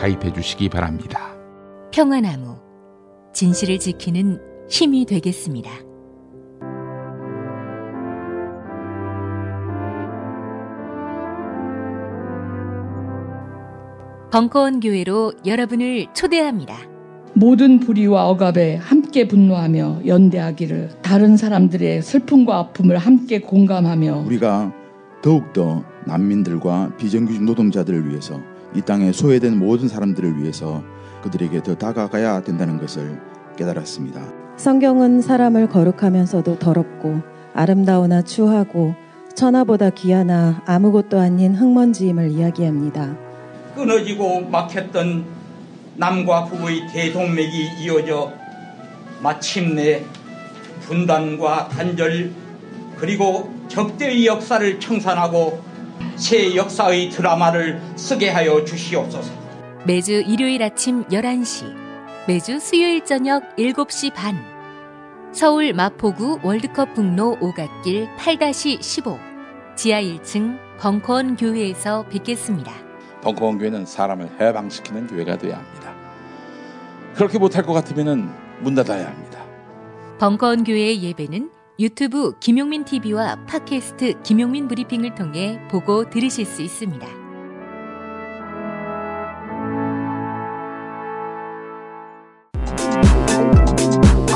가입해 주시기 바랍니다. 평화나무 진실을 지키는 힘이 되겠습니다. 벙커원 교회로 여러분을 초대합니다. 모든 불의와 억압에 함께 분노하며 연대하기를 다른 사람들의 슬픔과 아픔을 함께 공감하며 우리가 더욱더 난민들과 비정규직 노동자들을 위해서 이 땅에 소외된 모든 사람들을 위해서 그들에게 더 다가가야 된다는 것을 깨달았습니다. 성경은 사람을 거룩하면서도 더럽고 아름다우나 추하고 천하보다 귀하나 아무것도 아닌 흙먼지임을 이야기합니다. 끊어지고 막혔던 남과 북의 대동맥이 이어져 마침내 분단과 단절 그리고 적대의 역사를 청산하고 새 역사의 드라마를 쓰게 하여 주시옵소서. 매주 일요일 아침 11시, 매주 수요일 저녁 7시 반. 서울 마포구 월드컵 북로 오갓길 8-15 지하 1층 벙커원 교회에서 뵙겠습니다. 벙커원 교회는 사람을 해방시키는 교회가 되어야 합니다. 그렇게 못할 것 같으면 문 닫아야 합니다. 벙커원 교회의 예배는 유튜브 김용민 TV와 팟캐스트 김용민 브리핑을 통해 보고 들으실 수 있습니다.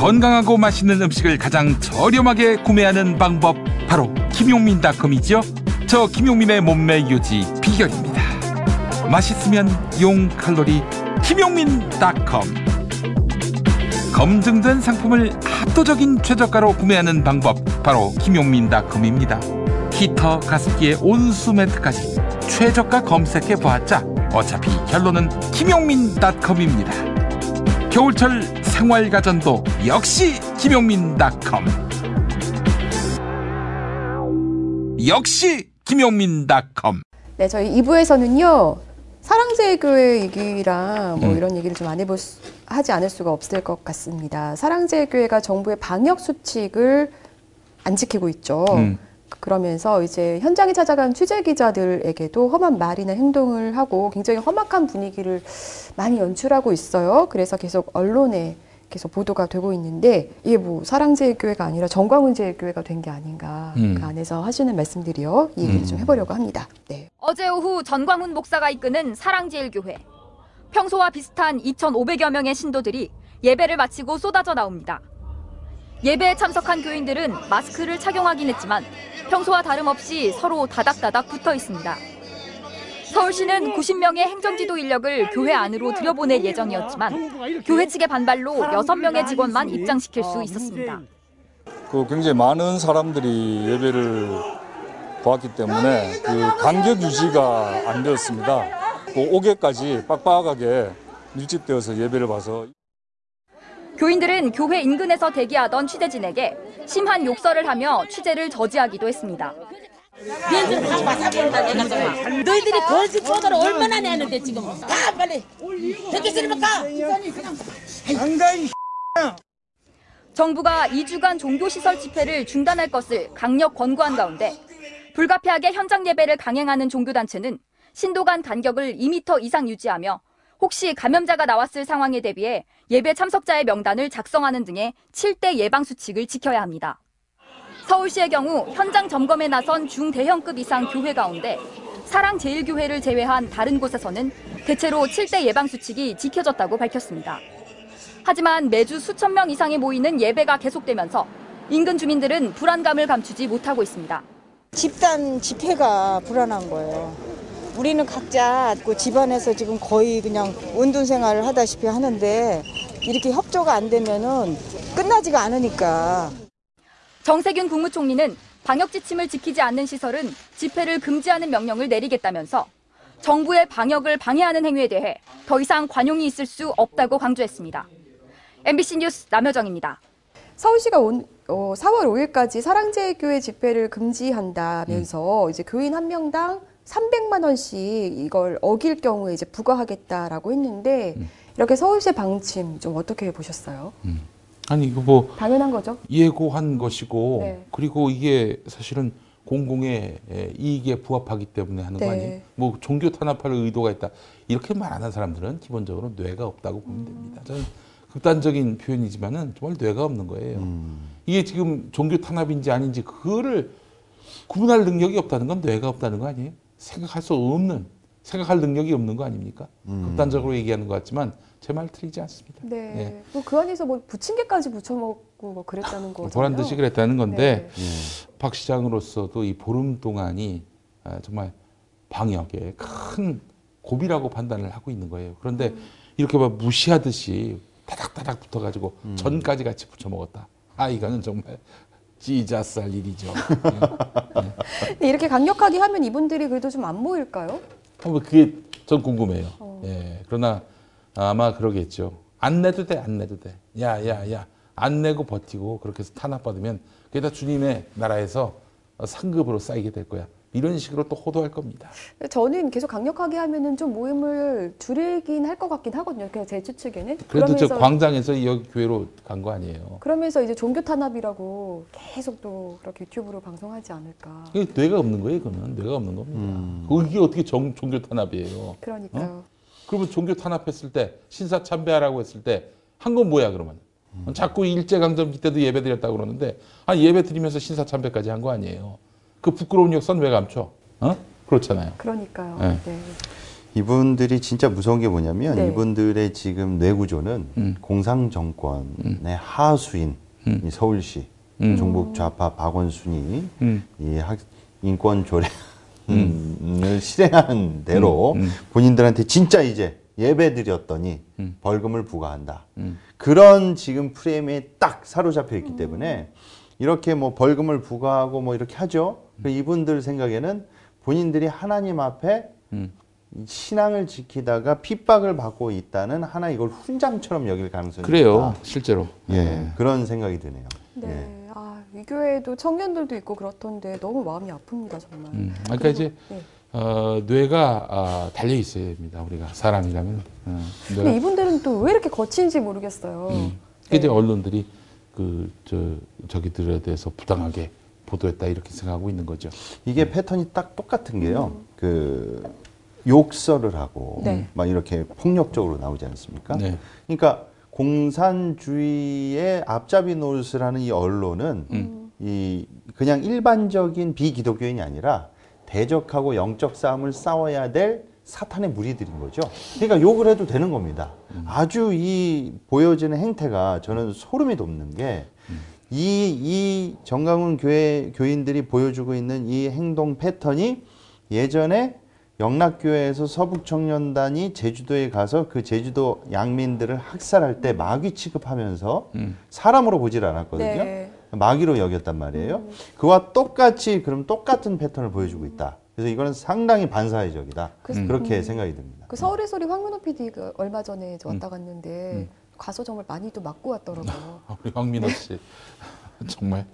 건강하고 맛있는 음식을 가장 저렴하게 구매하는 방법 바로 김용민닷컴이죠. 저 김용민의 몸매 유지 비결입니다. 맛있으면 용 칼로리 김용민닷컴. 검증된 상품을 압도적인 최저가로 구매하는 방법 바로 김용민닷컴입니다. 히터 가습기에 온수 매트까지 최저가 검색해 보았자 어차피 결론은 김용민닷컴입니다. 겨울철 생활가전도 역시 김용민닷컴 역시 김용민닷컴 네, 저희 2부에서는요. 사랑제일교회 얘기랑 뭐 음. 이런 얘기를 좀 안 해볼 수, 하지 않을 수가 없을 것 같습니다. 사랑제일교회가 정부의 방역 수칙을 안 지키고 있죠. 음. 그러면서 이제 현장에 찾아간 취재 기자들에게도 험한 말이나 행동을 하고 굉장히 험악한 분위기를 많이 연출하고 있어요. 그래서 계속 언론에 계속 보도가 되고 있는데 이게 뭐 사랑제일 교회가 아니라 정광훈제일 교회가 된 게 아닌가 음. 그 안에서 하시는 말씀들이요. 이 얘기를 좀 음. 해보려고 합니다. 네. 어제 오후 전광훈 목사가 이끄는 사랑제일 교회. 평소와 비슷한 2,500여 명의 신도들이 예배를 마치고 쏟아져 나옵니다. 예배에 참석한 교인들은 마스크를 착용하긴 했지만 평소와 다름없이 서로 다닥다닥 붙어 있습니다. 서울시는 90명의 행정지도 인력을 교회 안으로 들여보낼 예정이었지만 교회 측의 반발로 6명의 직원만 입장시킬 수 있었습니다. 그 굉장히 많은 사람들이 예배를 보았기 때문에 그 간격 유지가 안 되었습니다. 그 5개까지 빡빡하게 밀집되어서 예배를 봐서 교인들은 교회 인근에서 대기하던 취재진에게 심한 욕설을 하며 취재를 저지하기도 했습니다. 너희들이 거짓 조사를 얼마나 내는데 지금? 가 빨리. 듣기 싫으면 가. 정부가 2주간 종교시설 집회를 중단할 것을 강력 권고한 가운데 불가피하게 현장 예배를 강행하는 종교단체는 신도 간 간격을 2m 이상 유지하며 혹시 감염자가 나왔을 상황에 대비해 예배 참석자의 명단을 작성하는 등의 7대 예방 수칙을 지켜야 합니다. 서울시의 경우 현장 점검에 나선 중대형급 이상 교회 가운데 사랑제일교회를 제외한 다른 곳에서는 대체로 7대 예방 수칙이 지켜졌다고 밝혔습니다. 하지만 매주 수천 명 이상이 모이는 예배가 계속되면서 인근 주민들은 불안감을 감추지 못하고 있습니다. 집단 집회가 불안한 거예요. 우리는 각자 그 집안에서 지금 거의 그냥 운동 생활을 하다시피 하는데 이렇게 협조가 안 되면은 끝나지가 않으니까. 정세균 국무총리는 방역 지침을 지키지 않는 시설은 집회를 금지하는 명령을 내리겠다면서 정부의 방역을 방해하는 행위에 대해 더 이상 관용이 있을 수 없다고 강조했습니다. MBC 뉴스 남효정입니다. 서울시가 온, 어, 4월 5일까지 사랑제일교회 집회를 금지한다면서 이제 교인 한 명당 300만 원씩 이걸 어길 경우에 이제 부과하겠다라고 했는데 이렇게 서울시의 방침 좀 어떻게 보셨어요? 아니 이거 뭐 당연한 거죠. 예고한 것이고 네. 그리고 이게 사실은 공공의 에, 이익에 부합하기 때문에 하는 네. 거 아니에요? 뭐 종교 탄압할 의도가 있다 이렇게 말하는 사람들은 기본적으로 뇌가 없다고 보면 됩니다. 저는 극단적인 표현이지만은 정말 뇌가 없는 거예요. 이게 지금 종교 탄압인지 아닌지 그거를 구분할 능력이 없다는 건 뇌가 없다는 거 아니에요? 생각할 수 없는 생각할 능력이 없는 거 아닙니까? 극단적으로 얘기하는 것 같지만 제 말 틀리지 않습니다. 네. 예. 뭐그 안에서 뭐 부침개까지 부쳐먹고 뭐 그랬다는 거잖아요. 보란 듯이 그랬다는 건데 네. 박 시장으로서도 이 보름 동안이 아, 정말 방역에 큰 고비라고 판단을 하고 있는 거예요. 그런데 이렇게 막 무시하듯이 다닥다닥 붙어가지고 전까지 같이 붙여 먹었다. 아 이거는 정말 찌자쌀 일이죠. 근데 이렇게 강력하게 하면 이분들이 그래도 좀 안 모일까요? 한번 그게 전 궁금해요. 어. 예, 그러나 아마 그러겠죠. 안 내도 돼, 안 내도 돼. 야, 야, 야. 안 내고 버티고 그렇게 해서 탄압받으면 그게 다 주님의 나라에서 어, 상급으로 쌓이게 될 거야. 이런 식으로 또 호도할 겁니다. 저는 계속 강력하게 하면은 좀 모임을 줄이긴 할 것 같긴 하거든요. 그냥 제 추측에는. 그래도 저 그러면서- 광장에서 여기 교회로 간 거 아니에요. 그러면서 이제 종교 탄압이라고 계속 또 그렇게 유튜브로 방송하지 않을까. 그게 뇌가 없는 거예요, 그거는. 뇌가 없는 겁니다. 그게 어떻게 정, 종교 탄압이에요? 그러니까요. 그러면 종교 탄압했을 때, 신사 참배하라고 했을 때, 한 건 뭐야, 그러면? 자꾸 일제강점기 때도 예배 드렸다고 그러는데, 아, 예배 드리면서 신사 참배까지 한 거 아니에요. 그 부끄러운 역사는 왜 감춰? 어? 그렇잖아요. 그러니까요. 네. 네. 이분들이 진짜 무서운 게 뭐냐면 네. 이분들의 지금 뇌구조는 음. 공상 정권의 하수인 이 서울시 음. 종북 좌파 박원순이 음. 이 학, 인권 조례 을 실행하는 대로 음, 음. 본인들한테 진짜 이제 예배 드렸더니 음. 벌금을 부과한다. 음. 그런 지금 프레임에 딱 사로잡혀 있기 때문에 이렇게 뭐 벌금을 부과하고 뭐 이렇게 하죠. 그 이분들 생각에는 본인들이 하나님 앞에 음. 이 신앙을 지키다가 핍박을 받고 있다는 하나 이걸 훈장처럼 여길 가능성이 그래요, 있다. 실제로. 예, 그런 생각이 드네요. 네. 예. 아, 이 교회도 청년들도 있고 그렇던데 너무 마음이 아픕니다, 정말. 음, 그러니까 그리고- 이제 네. 어, 뇌가 아, 달려 있어야 됩니다. 우리가 사람이라면. 어, 근데 이분들은 또 왜 이렇게 거친지 모르겠어요. 음. 그 이제 언론들이 그 저 저기들에 대해서 부당하게 보도했다 이렇게 생각하고 있는 거죠. 이게 패턴이 딱 똑같은 게요. 그 욕설을 하고 네. 막 이렇게 폭력적으로 나오지 않습니까? 네. 그러니까 공산주의의 앞잡이 노릇을 하는 이 언론은 음. 이 그냥 일반적인 비기독교인이 아니라 대적하고 영적 싸움을 싸워야 될 사탄의 무리들인 거죠. 그러니까 욕을 해도 되는 겁니다. 아주 이 보여지는 행태가 저는 소름이 돋는 게 이, 이 정강훈 교회 교인들이 보여주고 있는 이 행동 패턴이 예전에 영락교회에서 서북청년단이 제주도에 가서 그 제주도 양민들을 학살할 때 마귀 취급하면서 음. 사람으로 보질 않았거든요. 네. 마귀로 여겼단 말이에요. 그와 똑같이 그럼 똑같은 패턴을 보여주고 있다. 그래서 이거는 상당히 반사회적이다. 그- 그렇게 음. 생각이 듭니다. 그 서울의 소리 황문호 PD가 얼마 전에 음. 왔다 갔는데 가서 정말 많이 또 맞고 왔더라고요. 아, 우리 황민호 씨 정말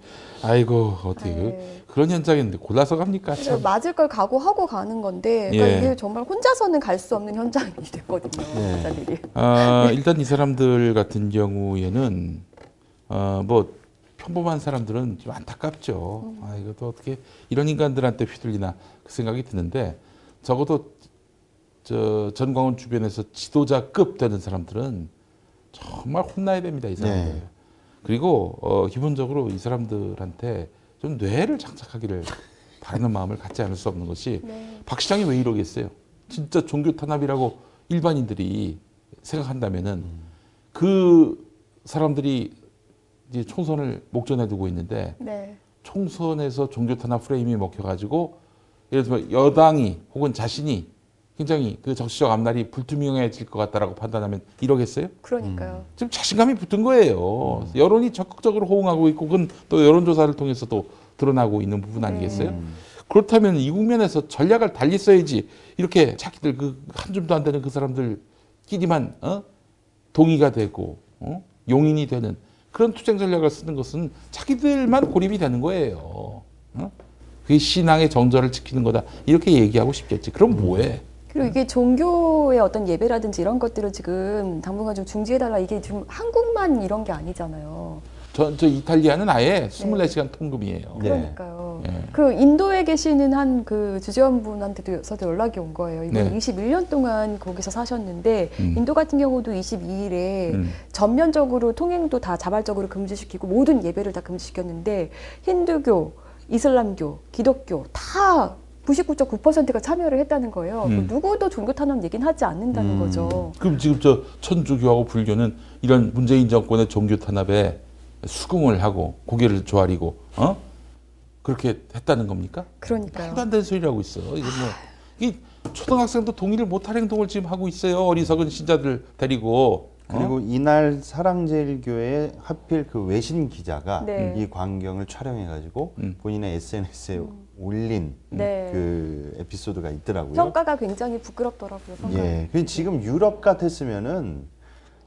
아이고 어떻게 네. 그, 런 현장인데 골라서 갑니까? 참. 맞을 걸 각오하고 가는 건데 그러니까 예. 이게 정말 혼자서는 갈 수 없는 현장이 됐거든요. 네. 기자들이. 아, 일단 이 사람들 같은 경우에는 어, 뭐 평범한 사람들은 좀 안타깝죠. 아, 이것도 어떻게 이런 인간들한테 휘둘리나 그 생각이 드는데 적어도 저 전광훈 주변에서 지도자급 되는 사람들은 정말 혼나야 됩니다. 이 사람들. 네. 그리고 어, 기본적으로 이 사람들한테 좀 뇌를 장착하기를 바라는 마음을 갖지 않을 수 없는 것이 네. 박 시장이 왜 이러겠어요? 진짜 종교 탄압이라고 일반인들이 생각한다면은 그 사람들이 이제 총선을 목전에 두고 있는데 네. 총선에서 종교 탄압 프레임이 먹혀가지고 예를 들면 여당이 혹은 자신이 굉장히 그 정치적 앞날이 불투명해질 것 같다라고 판단하면 이러겠어요? 그러니까요. 지금 자신감이 붙은 거예요. 여론이 적극적으로 호응하고 있고 그건 또 여론조사를 통해서도 드러나고 있는 부분 아니겠어요? 그렇다면 이 국면에서 전략을 달리 써야지 이렇게 자기들 그 한 줌도 안 되는 그 사람들끼리만 어? 동의가 되고 어? 용인이 되는 그런 투쟁 전략을 쓰는 것은 자기들만 고립이 되는 거예요. 어? 그게 신앙의 정절을 지키는 거다 이렇게 얘기하고 싶겠지. 그럼 뭐해? 그리고 이게 종교의 어떤 예배라든지 이런 것들을 지금 당분간 좀 중지해달라 이게 좀 한국만 이런 게 아니잖아요. 저, 저 이탈리아는 아예 24시간 통금이에요. 그러니까요. 예. 그 인도에 계시는 한 그 주재원분한테도 연락이 온 거예요. 이분 네. 21년 동안 거기서 사셨는데 음. 인도 같은 경우도 22일에 음. 전면적으로 통행도 다 자발적으로 금지시키고 모든 예배를 다 금지시켰는데 힌두교, 이슬람교, 기독교 다 99.9%가 참여를 했다는 거예요. 음. 누구도 종교 탄압 얘기는 하지 않는다는 거죠. 그럼 지금 저 천주교하고 불교는 이런 문재인 정권의 종교 탄압에 수긍을 하고 고개를 조아리고 어 그렇게 했다는 겁니까? 그러니까요. 말도 안 되는 소리를 하고 있어. 이게 뭐이 초등학생도 동의를 못할 행동을 지금 하고 있어요. 어리석은 신자들 데리고. 어? 그리고 이날 사랑제일교회 하필 그 외신 기자가 네. 이 광경을 촬영해가지고 음. 본인의 SNS에 올린 네. 그 에피소드가 있더라고요. 평가가 굉장히 부끄럽더라고요. 평가가. 예. 그 지금 유럽 같았으면은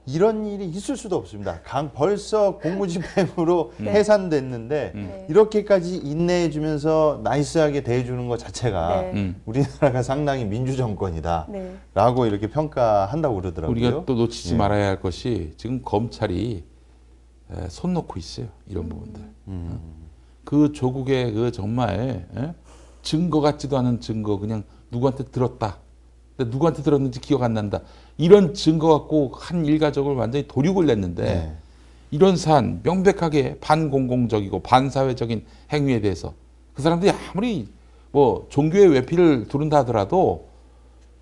이런 일이 있을 수도 없습니다. 강 벌써 공무집행으로 네. 해산됐는데 네. 이렇게까지 인내해 주면서 나이스하게 대해 주는 것 자체가 네. 음. 우리나라가 상당히 민주 정권이다라고 네. 이렇게 평가한다고 그러더라고요. 우리가 또 놓치지 예. 말아야 할 것이 지금 검찰이 에, 손 놓고 있어요. 이런 부분들. 음. 그 조국의 그 정말 에? 증거 같지도 않은 증거 그냥 누구한테 들었다. 근데 누구한테 들었는지 기억 안 난다. 이런 증거 갖고 한 일가족을 완전히 도륙을 냈는데 네. 이런 사안 명백하게 반공공적이고 반사회적인 행위에 대해서 그 사람들이 아무리 뭐 종교의 외피를 두른다 하더라도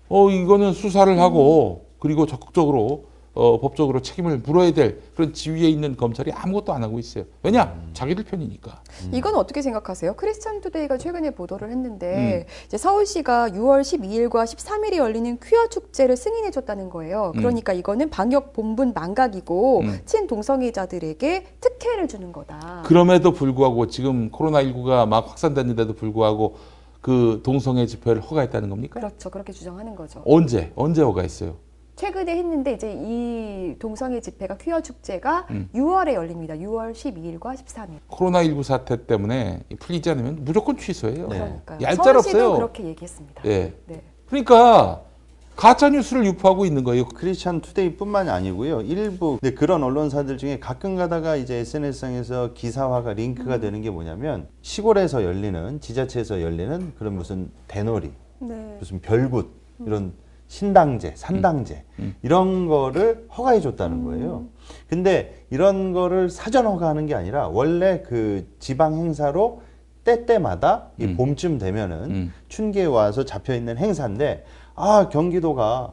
어 이거는 수사를 하고 그리고 적극적으로 어 법적으로 책임을 물어야 될 그런 지위에 있는 검찰이 아무것도 안 하고 있어요. 왜냐? 자기들 편이니까. 이건 어떻게 생각하세요? 크리스찬 투데이가 최근에 보도를 했는데 음. 이제 서울시가 6월 12일과 13일에 열리는 퀴어 축제를 승인해 줬다는 거예요. 음. 그러니까 이거는 방역 본분 망각이고 음. 친동성애자들에게 특혜를 주는 거다. 그럼에도 불구하고 지금 코로나19가 막 확산됐는데도 불구하고 그 동성애 집회를 허가했다는 겁니까? 그렇죠. 그렇게 주장하는 거죠. 언제? 언제 허가했어요? 최근에 했는데 이제 이 동성애 집회가 퀴어 축제가 음. 6월에 열립니다. 6월 12일과 13일. 코로나19 사태 때문에 풀리지 않으면 무조건 취소해요. 네. 그러니까요. 얄짤 없어요. 그렇게 얘기했습니다. 예. 네. 그러니까 가짜 뉴스를 유포하고 있는 거예요. 크리스찬 투데이뿐만이 아니고요. 일부 근데 그런 언론사들 중에 가끔 가다가 이제 SNS상에서 기사화가 링크가 되는 게 뭐냐면 시골에서 열리는 지자체에서 열리는 그런 무슨 대놀이, 네. 무슨 별굿 이런 신당제, 산당제 음. 이런 거를 허가해 줬다는 거예요. 근데 이런 거를 사전 허가하는 게 아니라 원래 그 지방 행사로 때때마다 이 음. 봄쯤 되면은 음. 춘계에 와서 잡혀 있는 행사인데 아 경기도가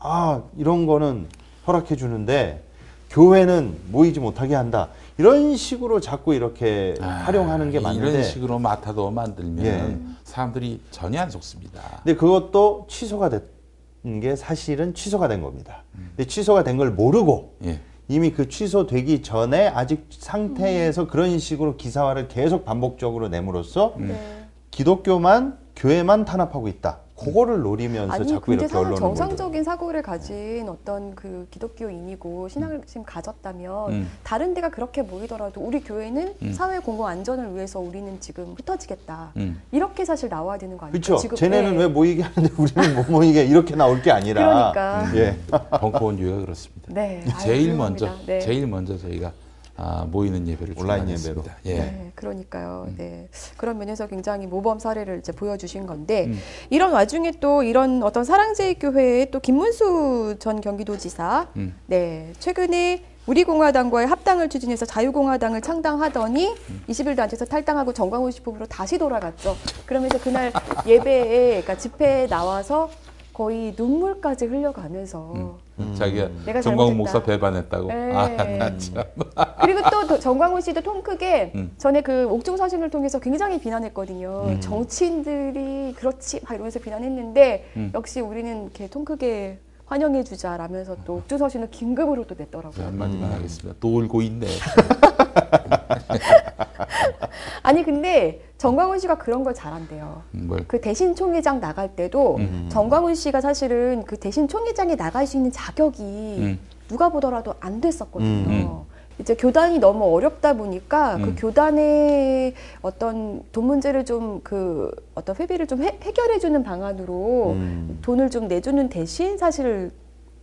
아 이런 거는 허락해 주는데 교회는 모이지 못하게 한다 이런 식으로 자꾸 이렇게 활용하는 게 아, 이런 맞는데 식으로 마타도 만들면 예. 사람들이 전혀 안 속습니다. 근데 그것도 취소가 된 게 사실은 취소가 된 겁니다. 근데 취소가 된 걸 모르고 예. 이미 그 취소되기 전에 아직 상태에서 그런 식으로 기사화를 계속 반복적으로 내므로써 음. 네. 기독교만 교회만 탄압하고 있다. 그거를 노리면서 아니 자꾸 이렇게 언론을 정상적인 사고를 가진 어떤 그 기독교인이고 신앙을 지금 가졌다면 음. 다른 데가 그렇게 모이더라도 우리 교회는 음. 사회 공공 안전을 위해서 우리는 지금 흩어지겠다 음. 이렇게 사실 나와야 되는 거 아닙니까? 그렇죠. 쟤네는 네. 왜 모이게 하는데 우리는 못 모이게 이렇게 나올 게 아니라 그러니까. 예. 벙커원 유가 그렇습니다. 네, 아유, 제일 훌륭합니다. 먼저 네. 제일 먼저 저희가 아, 모이는 예배를 온라인 주관했습니다. 예. 네, 그러니까요. 네. 그런 면에서 굉장히 모범 사례를 이제 보여주신 건데 음. 이런 와중에 또 이런 어떤 사랑제일 교회의 또 김문수 전 경기도지사 음. 네 최근에 우리 공화당과의 합당을 추진해서 자유공화당을 창당하더니 20일 단체에서 탈당하고 정광훈 씨 품으로 다시 돌아갔죠. 그러면서 그날 예배에 그러니까 집회에 나와서 거의 눈물까지 흘려가면서 음. 자기가 정광훈. 목사 배반했다고. 네. 아, 나 참. 그리고 또 도- 정광훈 씨도 통 크게 음. 전에 그 옥중 서신을 통해서 굉장히 비난했거든요. 음. 정치인들이 그렇지 막 이러면서 비난했는데 음. 역시 우리는 이렇게 통 크게 환영해 주자라면서 또 옥중 서신을 긴급으로 또그 냈더라고요. 한마디만 하겠습니다. 놀고 있네. 아니 근데 정광훈 씨가 그런 걸 잘한대요. 음, 뭘. 그 대신 총회장 나갈 때도 음. 정광훈 씨가 사실은 그 대신 총회장에 나갈 수 있는 자격이 음. 누가 보더라도 안 됐었거든요. 음. 이제 교단이 너무 어렵다 보니까 음. 그 교단의 어떤 돈 문제를 좀 그 어떤 회비를 좀 해, 해결해주는 방안으로 음. 돈을 좀 내주는 대신 사실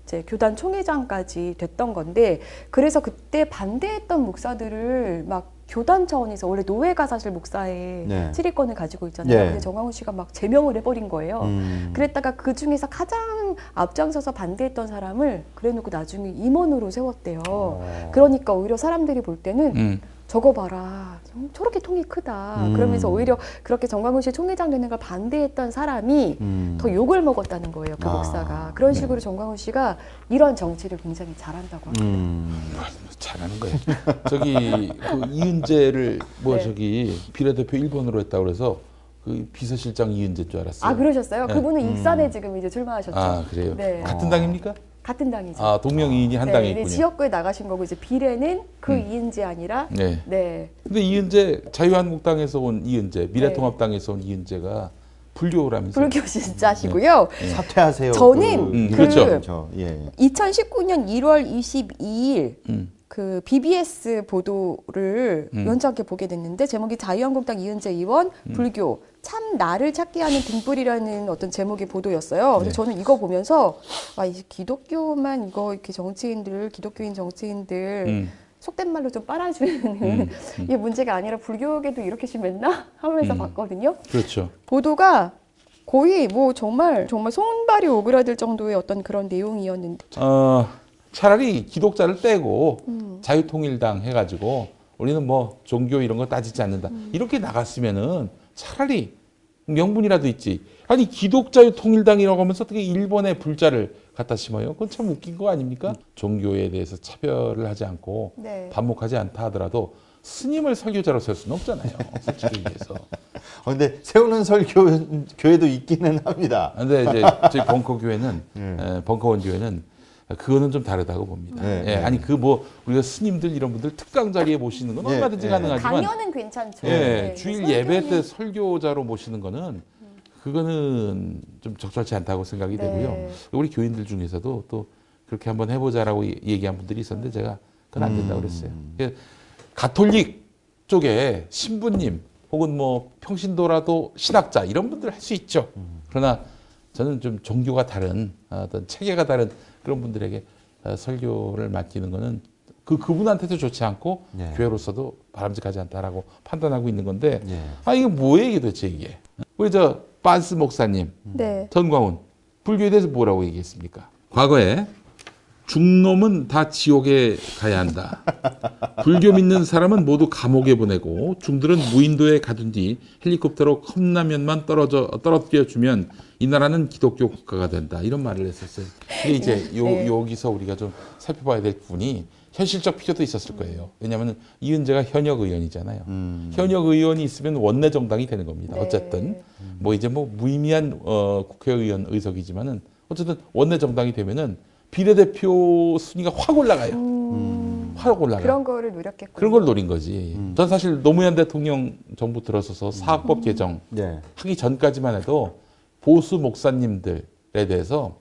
이제 교단 총회장까지 됐던 건데 그래서 그때 반대했던 목사들을 막 교단 차원에서 원래 노회가 사실 목사의 네. 치리권을 가지고 있잖아요. 예. 근데 정광훈 씨가 막 제명을 해버린 거예요. 음. 그랬다가 그 중에서 가장 앞장서서 반대했던 사람을 그래놓고 나중에 임원으로 세웠대요. 어. 그러니까 오히려 사람들이 볼 때는 음. 저거 봐라. 음, 저렇게 통이 크다. 음. 그러면서 오히려 그렇게 정광훈 씨 총회장 되는 걸 반대했던 사람이 음. 더 욕을 먹었다는 거예요. 그 아, 목사가. 그런 네. 식으로 정광훈 씨가 이런 정치를 굉장히 잘한다고 합니다. 음. 잘하는 거예요. 저기 그 이은재를 뭐 네. 저기 비례대표 1번으로 했다고 그래서 그 비서실장 이은재 줄 알았어요. 아 그러셨어요? 네. 그분은 음. 익산에 지금 이제 출마하셨죠. 아, 그래요? 네. 같은 당입니까? 같은 당이죠. 아 동명이인이 한 당에 네, 있군요. 지역구에 나가신 거고 이제 비례는 그 음. 이은지 아니라 네. 네. 근데 이은재 자유한국당에서 온 이은재, 미래통합당에서 온 이은재가 불교라면서요. 불교 진짜시고요. 네. 사퇴하세요. 저는 음, 그 그렇죠. 저, 예. 2019년 1월 22일 음. 그 BBS 보도를 음. 연차하게 보게 됐는데 제목이 자유한국당 이은재 의원 음. 불교 참 나를 찾게 하는 등불이라는 어떤 제목의 보도였어요. 네. 저는 이거 보면서 아, 이 기독교만 이거 이렇게 정치인들 기독교인 정치인들 음. 속된 말로 좀 빨아주는 음. 이게 문제가 아니라 불교계도 이렇게 심했나 하면서 음. 봤거든요. 그렇죠. 보도가 거의 뭐 정말 정말 손발이 오그라들 정도의 어떤 그런 내용이었는데 어, 차라리 기독자를 떼고 음. 자유통일당 해가지고 우리는 뭐 종교 이런 거 따지지 않는다. 이렇게 나갔으면은 차라리 명분이라도 있지. 아니 기독자유 통일당이라고 하면서 어떻게 일본의 불자를 갖다 심어요? 그건 참 웃긴 거 아닙니까? 종교에 대해서 차별을 하지 않고 네. 반목하지 않다 하더라도 스님을 설교자로 세울 수는 없잖아요. 솔직히 얘기해서. 어, 근데 세우는 설교 교회도 있기는 합니다. 근데 이제 저희 벙커 교회는 음. 에, 벙커원 교회는 그거는 좀 다르다고 봅니다. 네, 예, 네. 아니 그 뭐 우리가 스님들 이런 분들 특강 자리에 모시는 건 네, 얼마든지 네. 가능하지만 강연은 괜찮죠. 예, 네, 주일 설교는- 예배 때 설교자로 모시는 거는 그거는 좀 적절치 않다고 생각이 네. 되고요. 우리 교인들 중에서도 또 그렇게 한번 해보자라고 이- 얘기한 분들이 있었는데 제가 그건 안 된다고 그랬어요. 예, 가톨릭 쪽에 신부님 혹은 뭐 평신도라도 신학자 이런 분들 할 수 있죠. 그러나 저는 좀 종교가 다른 어떤 체계가 다른 그런 분들에게 어, 설교를 맡기는 거는 그 그분한테도 좋지 않고 네. 교회로서도 바람직하지 않다라고 판단하고 있는 건데 예. 아 이게 뭐예요 이게 도대체 이게 우리 저 빤스 목사님 네. 전광훈 불교에 대해서 뭐라고 얘기했습니까? 과거에 중놈은 다 지옥에 가야 한다. 불교 믿는 사람은 모두 감옥에 보내고 중들은 무인도에 가둔 뒤 헬리콥터로 컵라면만 떨어져 떨어뜨려 주면 이 나라는 기독교 국가가 된다. 이런 말을 했었어요. 근데 이제 요, 네. 여기서 우리가 좀 살펴봐야 될 부분이 현실적 필요도 있었을 거예요. 왜냐하면 이은재가 현역 의원이잖아요. 음. 현역 의원이 있으면 원내 정당이 되는 겁니다. 네. 어쨌든 뭐 이제 뭐 무의미한 어, 국회의원 의석이지만은 어쨌든 원내 정당이 되면은 비례대표 순위가 확 올라가요. 확 올라가. 음. 그런 거를 노렸겠고. 그런 걸 노린 거지. 음. 전 사실 노무현 대통령 정부 들어서서 사학법 개정 네. 하기 전까지만 해도 보수 목사님들에 대해서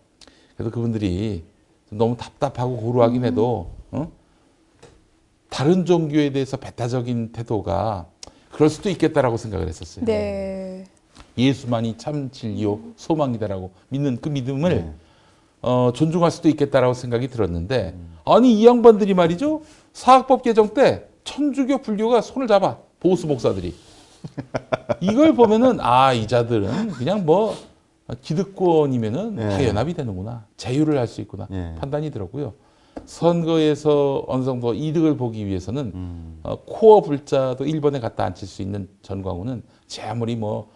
그래도 그분들이 너무 답답하고 고루하긴 해도 어? 다른 종교에 대해서 배타적인 태도가 그럴 수도 있겠다라고 생각을 했었어요. 네. 예수만이 참 진리요 소망이다라고 믿는 그 믿음을 네. 어, 존중할 수도 있겠다라고 생각이 들었는데 아니 이 양반들이 말이죠 사학법 개정 때 천주교 불교가 손을 잡아 보수 목사들이 이걸 보면은 아 이자들은 그냥 뭐 기득권이면은 다 네. 연합이 되는구나 자유를 할 수 있구나 네. 판단이 들었고요 선거에서 어느 정도 이득을 보기 위해서는 음. 어, 코어 불자도 1번에 갖다 앉힐 수 있는 전광훈은 제 아무리 뭐,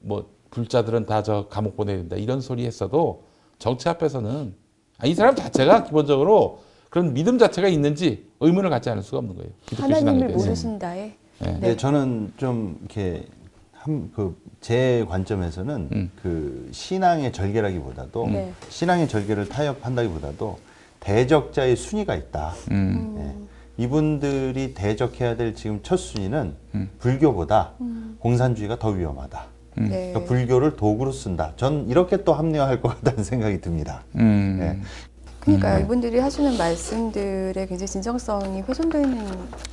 뭐, 불자들은 다 저 감옥 보내야 된다 이런 소리 했어도 정치 앞에서는 아, 이 사람 자체가 기본적으로 그런 믿음 자체가 있는지 의문을 갖지 않을 수가 없는 거예요. 하나님을. 모르신다에. 네. 네, 저는 좀 이렇게 한그제 관점에서는 음. 그 신앙의 절개라기보다도 네. 신앙의 절개를 타협한다기보다도 대적자의 순위가 있다. 음. 네. 이분들이 대적해야 될 지금 첫 순위는 음. 불교보다 공산주의가 더 위험하다. 음. 네. 그러니까 불교를 도구로 쓴다. 전 이렇게 또 합리화할 것 같다는 생각이 듭니다. 음. 네. 그러니까 음. 이분들이 하시는 말씀들의 굉장히 진정성이 훼손되는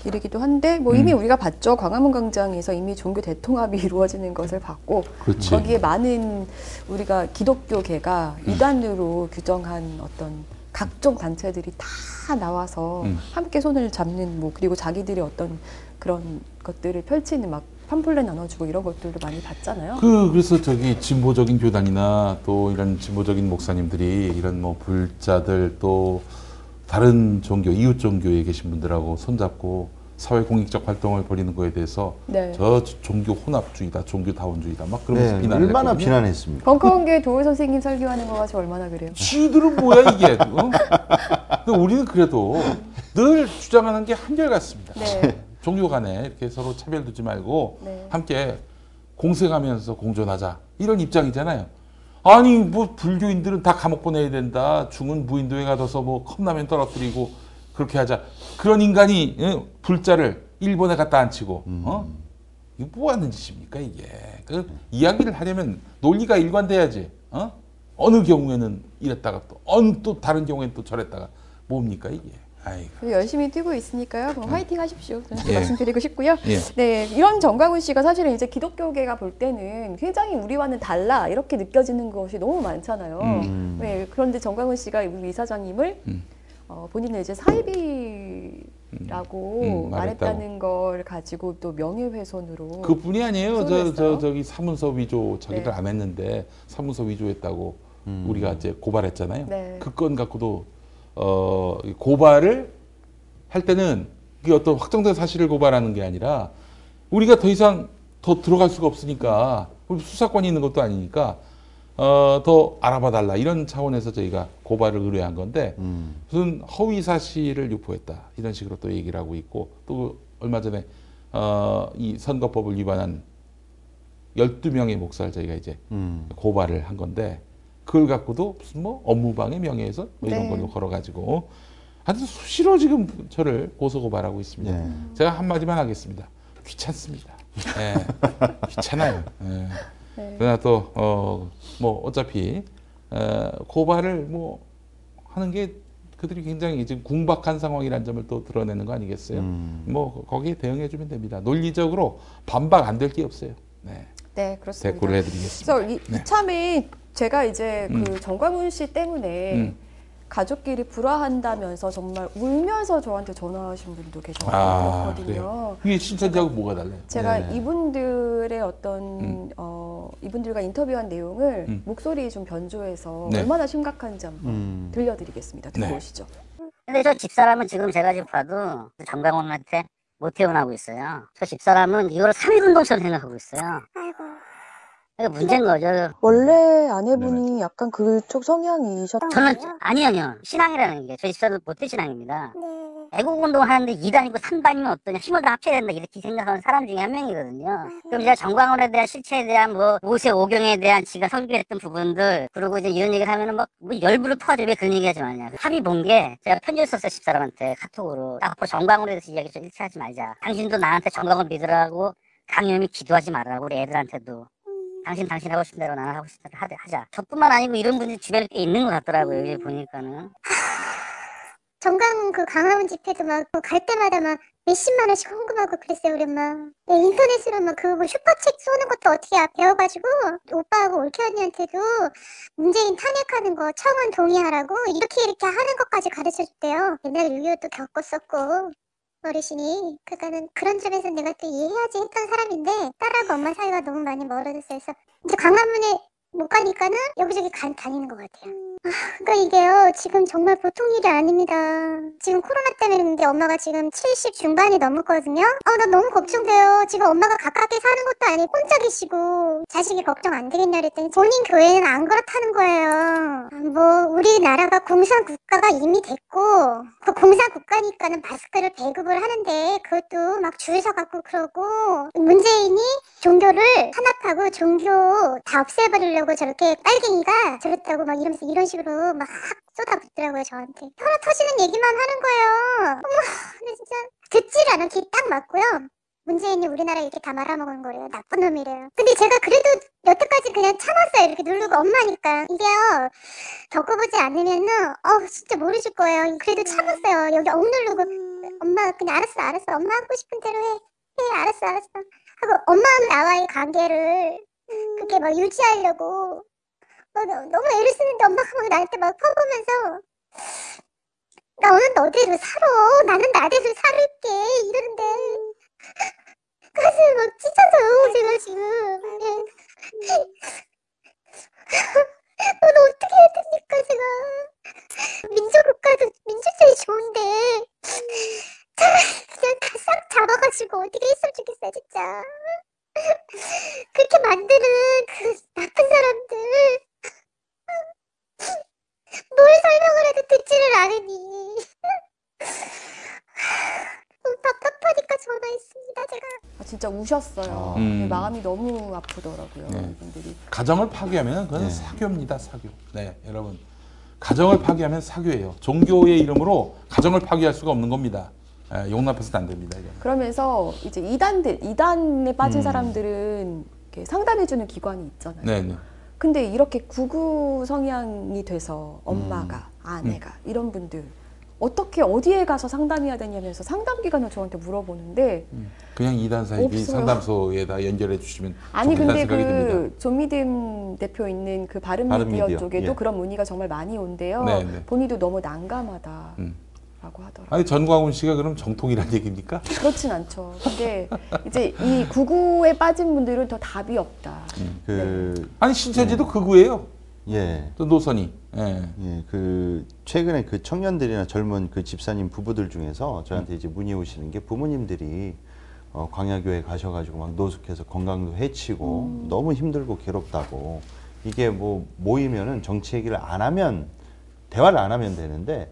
일이기도 한데 뭐 이미 음. 우리가 봤죠 광화문 광장에서 이미 종교 대통합이 이루어지는 것을 봤고 그렇지. 거기에 많은 우리가 기독교계가 음. 이단으로 규정한 어떤 각종 단체들이 다 나와서 음. 함께 손을 잡는 뭐 그리고 자기들의 어떤 그런 것들을 펼치는 막 팜플렛 나눠주고 이런 것들도 많이 봤잖아요. 그 그래서 저기 진보적인 교단이나 또 이런 진보적인 목사님들이 이런 뭐 불자들 또 다른 종교 이웃 종교에 계신 분들하고 손잡고 사회 공익적 활동을 벌이는 거에 대해서 네. 저 종교 혼합주의다, 종교 다원주의다 막 그러면서 네, 비난을 얼마나 했거든요. 비난했습니까? 벙커원교회 도울 선생님 설교하는 거 가지고 얼마나 그래요? 지들은 뭐야 이게? 어? 근데 우리는 그래도 늘 주장하는 게 한결같습니다. 네. 종교 간에 이렇게 서로 차별 두지 말고 네. 함께 공생하면서 공존하자 이런 입장이잖아요. 아니 뭐 불교인들은 다 감옥 보내야 된다. 중은 무인도에 가둬서 뭐 컵라면 떨어뜨리고 그렇게 하자. 그런 인간이 예, 불자를 일본에 갖다 앉히고 어? 이거 뭐 하는 짓입니까 이게? 그 이야기를 하려면 논리가 일관돼야지. 어? 어느 경우에는 이랬다가 또 어느 또 다른 경우에는 또 저랬다가 뭡니까 이게? 아이고. 열심히 뛰고 있으니까요. 그럼 화이팅 하십시오. 저는 예. 말씀드리고 싶고요. 예. 네, 이런 정광훈 씨가 사실은 이제 기독교계가 볼 때는 굉장히 우리와는 달라 이렇게 느껴지는 것이 너무 많잖아요. 음. 네, 그런데 정광훈 씨가 우리 이사장님을 음. 어, 본인은 이제 사이비라고 음, 말했다고. 말했다는 걸 가지고 또 명예훼손으로 그뿐이 아니에요. 저, 저? 저기 사문서 위조 자기들 네. 안 했는데 사문서 위조했다고 음. 우리가 이제 고발했잖아요. 네. 그건 갖고도 어이 고발을 할 때는 그게 어떤 확정된 사실을 고발하는 게 아니라 우리가 더 이상 더 들어갈 수가 없으니까 수사권이 있는 것도 아니니까 어, 더 알아봐 달라 이런 차원에서 저희가 고발을 의뢰한 건데 음. 무슨 허위 사실을 유포했다 이런 식으로 또 얘기를 하고 있고 또 얼마 전에 어, 이 선거법을 위반한 12명의 목사를 저희가 이제 음. 고발을 한 건데 그걸 갖고도 무슨 뭐 업무방해 명예훼손 뭐 이런 네. 걸로 걸어가지고 하여튼 수시로 지금 저를 고소 고발하고 있습니다. 예. 제가 한마디만 하겠습니다. 귀찮습니다. 예. 귀찮아요. 예. 네. 그러나 또, 어, 뭐, 어차피, 어, 고발을 뭐, 하는 게 그들이 굉장히 지금 궁박한 상황이라는 점을 또 드러내는 거 아니겠어요? 음. 뭐, 거기에 대응해 주면 됩니다. 논리적으로 반박 안 될 게 없어요. 네. 네, 그렇습니다. 대꾸를 해드리겠습니다. 그래서 이, 네. 이참에 제가 이제 음. 그 정광훈 씨 때문에 음. 가족끼리 불화한다면서 정말 울면서 저한테 전화하신 분도 계셔서 아. 그래요? 이게 신천지하고 뭐가 달라요? 제가 네네. 이분들의 어떤 음. 어, 이분들과 인터뷰한 내용을 음. 목소리 좀 변조해서 네. 얼마나 심각한지 한번 음. 들려드리겠습니다. 듣고 네. 오시죠. 근데 저 집사람은 지금 제가 지금 봐도 정강원한테 못 태어나고 있어요. 저 집사람은 이걸 3일 운동처럼 생각하고 있어요. 그러 니까 문제인 거죠. 원래 아내분이 약간 그쪽 성향이셨던 저는 아니요, 아니요. 신앙이라는 게 저희 집사도 못된 신앙입니다. 애국 운동 하는데 2단이고 3단이면 어떠냐 힘을 다 합쳐야 된다 이렇게 생각하는 사람 중에 한 명이거든요. 그럼 제가 정광훈에 대한 실체에 대한 뭐 모세 오경에 대한 지가 설계했던 부분들 그리고 이제 이런 얘기를 하면은 막 뭐 열불을 퍼져 왜 그런 얘기 하지 마냐. 합의 본 게 제가 편지를 썼어요 집사람한테 카톡으로 앞으로 정광훈에 대해서 이야기 좀 일치 하지 말자. 당신도 나한테 정광훈 믿으라고 강요히 기도하지 말라고 우리 애들한테도. 당신 당신 하고 싶은 대로 나는 하고 싶은 대로 하자-. 저뿐만 아니고 이런 분들이 주변에 꽤 있는 것 같더라고요. 여기 보니까는. 정강 그 강화문 집회도 막 갈 때마다 막 몇십만 원씩 헌금하고 그랬어요 우리 엄마 네, 인터넷으로 막 그뭐 슈퍼책 쏘는 것도 어떻게 아- 배워가지고 오빠하고 올케 언니한테도 문재인 탄핵하는 거 청원 동의하라고 이렇게 이렇게 하는 것까지 가르쳐줬대요 옛날에 6.25도 겪었었고 어르신이 그러니까는 그런 점에서 내가 또 이해해야지 했던 사람인데 딸하고 엄마 사이가 너무 많이 멀어졌어요. 그래서 이제 강화문에 못 가니까는 여기저기 가, 다니는 것 같아요. 그러니까 이게요 지금 정말 보통 일이 아닙니다. 지금 코로나 때문에 그런데 엄마가 지금 70 중반이 넘었거든요? 아나 너무 걱정돼요. 지금 엄마가 가깝게 사는 것도 아니고 혼자 계시고 자식이 걱정 안 되겠냐 그랬더니 본인 교회는 안 그렇다는 거예요. 뭐 우리나라가 공산 국가가 이미 됐고 그 공산 국가니까는 마스크를 배급을 하는데 그것도 막 줄 서갖고 그러고 문재인이 종교를 탄압하고 종교 다 없애버리려고 저렇게 빨갱이가 저랬다고 막 이러면서 이런 식으로 막 쏟아붓더라고요 저한테. 혈압 터지는 얘기만 하는 거예요. 어머 나 진짜 듣질 않아 귀딱 맞고요. 문재인이 우리나라 이렇게 다 말아먹은 거래요. 나쁜 놈이래요. 근데 제가 그래도 여태까지 그냥 참았어요. 이렇게 누르고 엄마니까. 이게요 겪어보지 않으면은 어 진짜 모르실 거예요. 그래도 참았어요. 여기 억누르고. 엄마 그냥 알았어 알았어. 엄마 하고 싶은 대로 해. 해 알았어 알았어. 하고 엄마 나와의 관계를 그렇게 막 유지하려고. 막 너- 너무 애를 쓰는데 엄마가 막 나한테 막 퍼보면서 너는 너대로 살아? 나는 나대로 살을게. 이러는데. 가슴이 막 찢어져요 제가 지금. 오늘 어떻게 해야 됩니까 제가? 민주국가도 민주주의 좋은데. 그냥 다 싹 잡아가지고 어떻게 했으면 좋겠어요 진짜 그렇게 만드는 그 나쁜 사람들 뭘 설명을 해도 듣지를 않으니 답답하니까 전화했습니다 제가 아, 진짜 우셨어요. 음. 마음이 너무 아프더라고요. 네. 이분들이. 가정을 파괴하면 그건 네. 사교입니다, 사교. 네, 여러분. 가정을 파괴하면 사교예요. 종교의 이름으로 가정을 파괴할 수가 없는 겁니다. 예, 용납해서는 안 됩니다. 이거. 그러면서 이제 이단들 이단에 빠진 음. 사람들은 상담해주는 기관이 있잖아요. 네, 네. 근데 이렇게 구구 성향이 돼서 엄마가 음. 아내가 이런 분들 어떻게 어디에 가서 상담해야 되냐면서 상담 기관을 저한테 물어보는데 그냥 이단 사이비. 상담소에다 연결해 주시면 아니 근데. 그 존미듬 대표 있는 그 바른미디어, 바른미디어, 쪽에도 예. 그런 문의가 정말 많이 온대요. 네, 네. 본인도 너무 난감하다 라고 음. 하더라고요. 아니 전광훈 씨가 그럼 정통이란 얘기입니까? 그렇진 않죠. 근데 이제 이 구구에 빠진 분들은 더 답이 없다. 그 아니 신천지도 극우예요. 예. 또 노선이. 예. 예, 그 최근에 그 청년들이나 젊은 그 집사님 부부들 중에서 저한테 이제 문의 오시는 게 부모님들이 어, 광야교회 가셔가지고 막 노숙해서 건강도 해치고 너무 힘들고 괴롭다고 이게 뭐 모이면은 정치 얘기를 안 하면 대화를 안 하면 되는데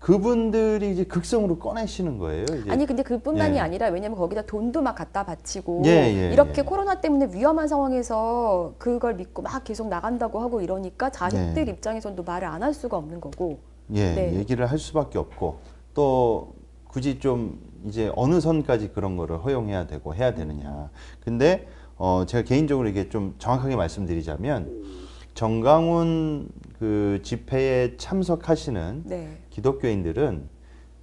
그분들이 이제 극성으로 꺼내시는 거예요. 이제. 아니 근데 그뿐만이 예. 아니라 왜냐면 거기다 돈도 막 갖다 바치고 예, 예, 이렇게 예. 코로나 때문에 위험한 상황에서 그걸 믿고 막 계속 나간다고 하고 이러니까 자식들 네. 입장에서도 말을 안 할 수가 없는 거고. 예, 네. 얘기를 할 수밖에 없고 또 굳이 좀 이제 어느 선까지 그런 거를 허용해야 되고 해야 되느냐. 근데 어 제가 개인적으로 이게 좀 정확하게 말씀드리자면 정강훈 그 집회에 참석하시는 네. 기독교인들은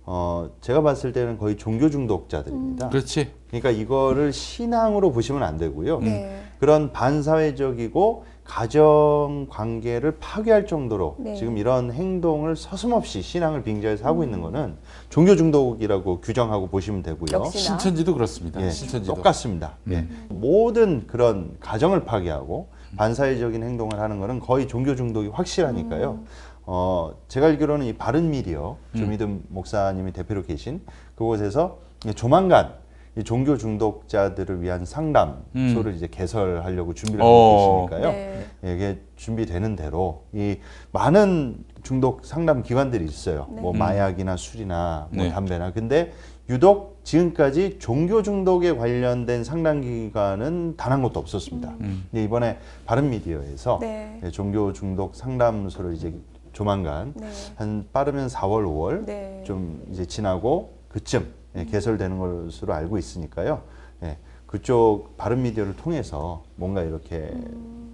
어 제가 봤을 때는 거의 종교 중독자들입니다. 그렇지. 그러니까 이거를 신앙으로 보시면 안 되고요. 네. 그런 반사회적이고 가정 관계를 파괴할 정도로 네. 지금 이런 행동을 서슴없이 신앙을 빙자해서 하고 있는 거는 종교 중독이라고 규정하고 보시면 되고요. 신천지도 그렇습니다. 예, 신천지도. 똑같습니다. 예. 모든 그런 가정을 파괴하고 반사회적인 행동을 하는 거는 거의 종교 중독이 확실하니까요. 어, 제가 알기로는 이 바른 미디어 조미듬 목사님이 대표로 계신 그곳에서 조만간 이 종교 중독자들을 위한 상담소를 이제 개설하려고 준비를 어. 하고 계시니까요. 네. 예, 이게 준비되는 대로 이 많은 중독 상담 기관들이 있어요. 네. 뭐 음. 마약이나 술이나 뭐 네. 담배나. 근데 유독 지금까지 종교 중독에 관련된 상담 기관은 단 한 곳도 없었습니다. 음. 근데 이번에 바른 미디어에서 네. 예, 종교 중독 상담소를 이제 조만간 네. 한 빠르면 4월, 5월 네. 좀 이제 지나고 그쯤 예, 개설되는 것으로 알고 있으니까요. 예, 그쪽 바른 미디어를 통해서 뭔가 이렇게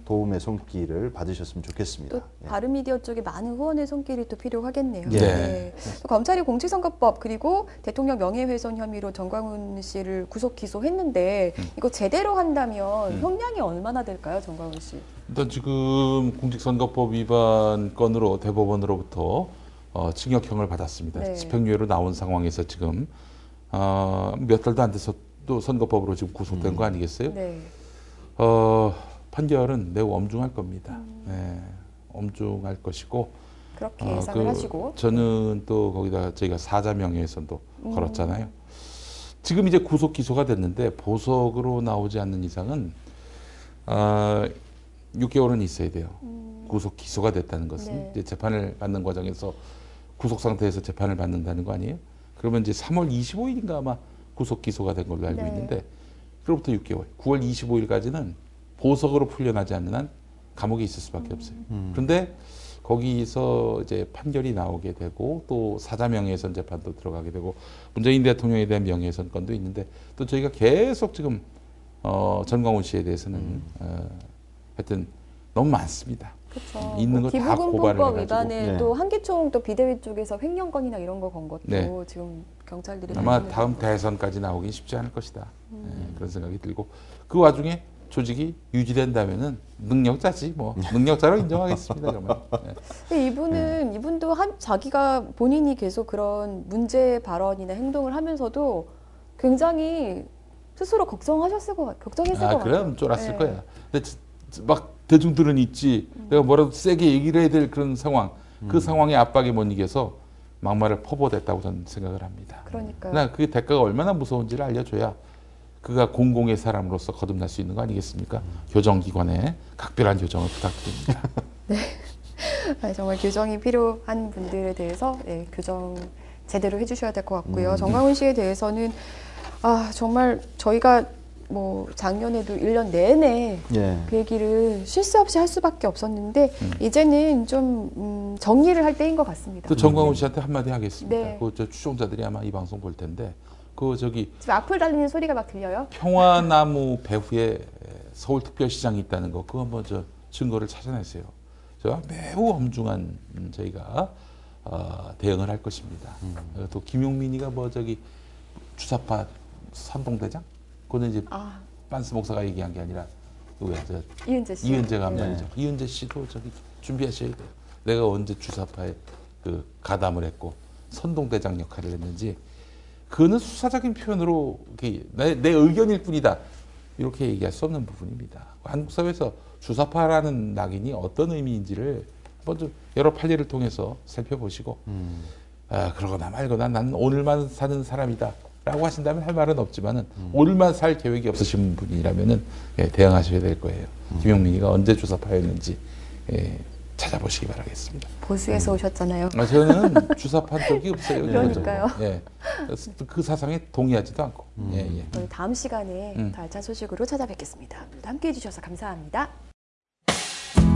도움의 손길을 받으셨으면 좋겠습니다. 또 바른 미디어 쪽에 많은 후원의 손길이 또 필요하겠네요. 예. 네. 또 검찰이 공직선거법 그리고 대통령 명예훼손 혐의로 정광훈 씨를 구속 기소했는데 이거 제대로 한다면 음. 형량이 얼마나 될까요, 정광훈 씨? 일단 지금 공직선거법 위반 건으로 대법원으로부터 어, 징역형을 받았습니다. 네. 집행유예로 나온 상황에서 지금 어, 몇 달도 안 돼서 또 선거법으로 지금 구속된 거 아니겠어요? 네. 어, 판결은 매우 엄중할 겁니다. 네, 엄중할 것이고 그렇게 어, 예상을 그 하시고 저는 또 거기다 저희가 사자 명예훼손도 음. 걸었잖아요. 지금 이제 구속 기소가 됐는데 보석으로 나오지 않는 이상은 어, 6개월은 있어야 돼요. 구속 기소가 됐다는 것은 음. 네. 이제 재판을 받는 과정에서 구속 상태에서 재판을 받는다는 거 아니에요? 그러면 이제 3월 25일인가 아마 구속 기소가 된 걸로 알고 네. 있는데 그로부터 6개월, 9월 25일까지는 보석으로 풀려나지 않는 한 감옥에 있을 수밖에 없어요. 음. 그런데 거기서 이제 판결이 나오게 되고 또 사자 명예훼손 재판도 들어가게 되고 문재인 대통령에 대한 명예훼손 건도 있는데 또 저희가 계속 지금 어, 전광훈 씨에 대해서는 음. 어, 하여튼 너무 많습니다. 그렇죠. 있는 뭐 거다 고발을. 위반을 네. 또 한기총 또 비대위 쪽에서 횡령건이나 이런 거 건 것도 네. 지금 경찰들이 아마 다음 대선까지 나오긴 쉽지 않을 것이다. 예, 그런 생각이 들고 그 와중에 조직이 유지된다면은 능력자지 뭐 능력자로 인정하겠습니다. 그러면. 예. 근데 이분은 이분도 한 자기가 본인이 계속 그런 문제 발언이나 행동을 하면서도 굉장히 스스로 걱정하셨을 것 같, 걱정했을 아 것 같아요. 그럼 쫄았을 네. 거야. 근데 막 대중들은 있지. 내가 뭐라도 세게 얘기를 해야 될 그런 상황. 그 상황의 압박에 못 이겨서 막말을 퍼부어댔다고 저는 생각을 합니다. 그러니까요. 나 그게 대가가 얼마나 무서운지를 알려줘야 그가 공공의 사람으로서 거듭날 수 있는 거 아니겠습니까? 교정기관에 각별한 교정을 부탁드립니다. 아, 정말 교정이 필요한 분들에 대해서 예, 교정 제대로 해주셔야 될 것 같고요. 음. 정광훈 씨에 대해서는 아 정말 저희가 뭐 작년에도 1년 내내 예. 그 얘기를 쉴 새 없이 할 수밖에 없었는데 이제는 좀 음, 정리를 할 때인 것 같습니다. 또 정광훈 씨한테 한마디 하겠습니다. 네. 그저 추종자들이 아마 이 방송 볼 텐데 그 저기 지금 악플 달리는 소리가 막 들려요. 평화나무 배후에 서울특별시장이 있다는 거 그거 한번 저 증거를 찾아내세요. 제가 매우 엄중한 음, 저희가 어, 대응을 할 것입니다. 어, 또 김용민이가 뭐 저기 주사파 선동대장? 그거는 이제 아. 빤스 목사가 얘기한 게 아니라 그왜저 이은재 씨. 이은재가 한 네. 말이죠. 이은재 씨도 저기 준비하셔야 돼요. 내가 언제 주사파에 그 가담을 했고 선동대장 역할을 했는지 그거는 수사적인 표현으로 내, 내 의견일 뿐이다. 이렇게 얘기할 수 없는 부분입니다. 한국 사회에서 주사파라는 낙인이 어떤 의미인지를 좀 여러 판례를 통해서 살펴보시고 아, 그러거나 말거나 나는 오늘만 사는 사람이다. 라고 하신다면 할 말은 없지만은 오늘만 살 계획이 없으신 분이라면은 예, 대응하셔야 될 거예요. 김용민이가 언제 주사파였는지 예, 찾아보시기 바라겠습니다. 보수에서 오셨잖아요. 아, 저는 주사파 한 적이 없어요. 그러니까요. 예. 그 사상에 동의하지도 않고. 예, 예. 저희 다음 시간에 음. 더 알찬 소식으로 찾아뵙겠습니다. 오늘도 함께 해 주셔서 감사합니다.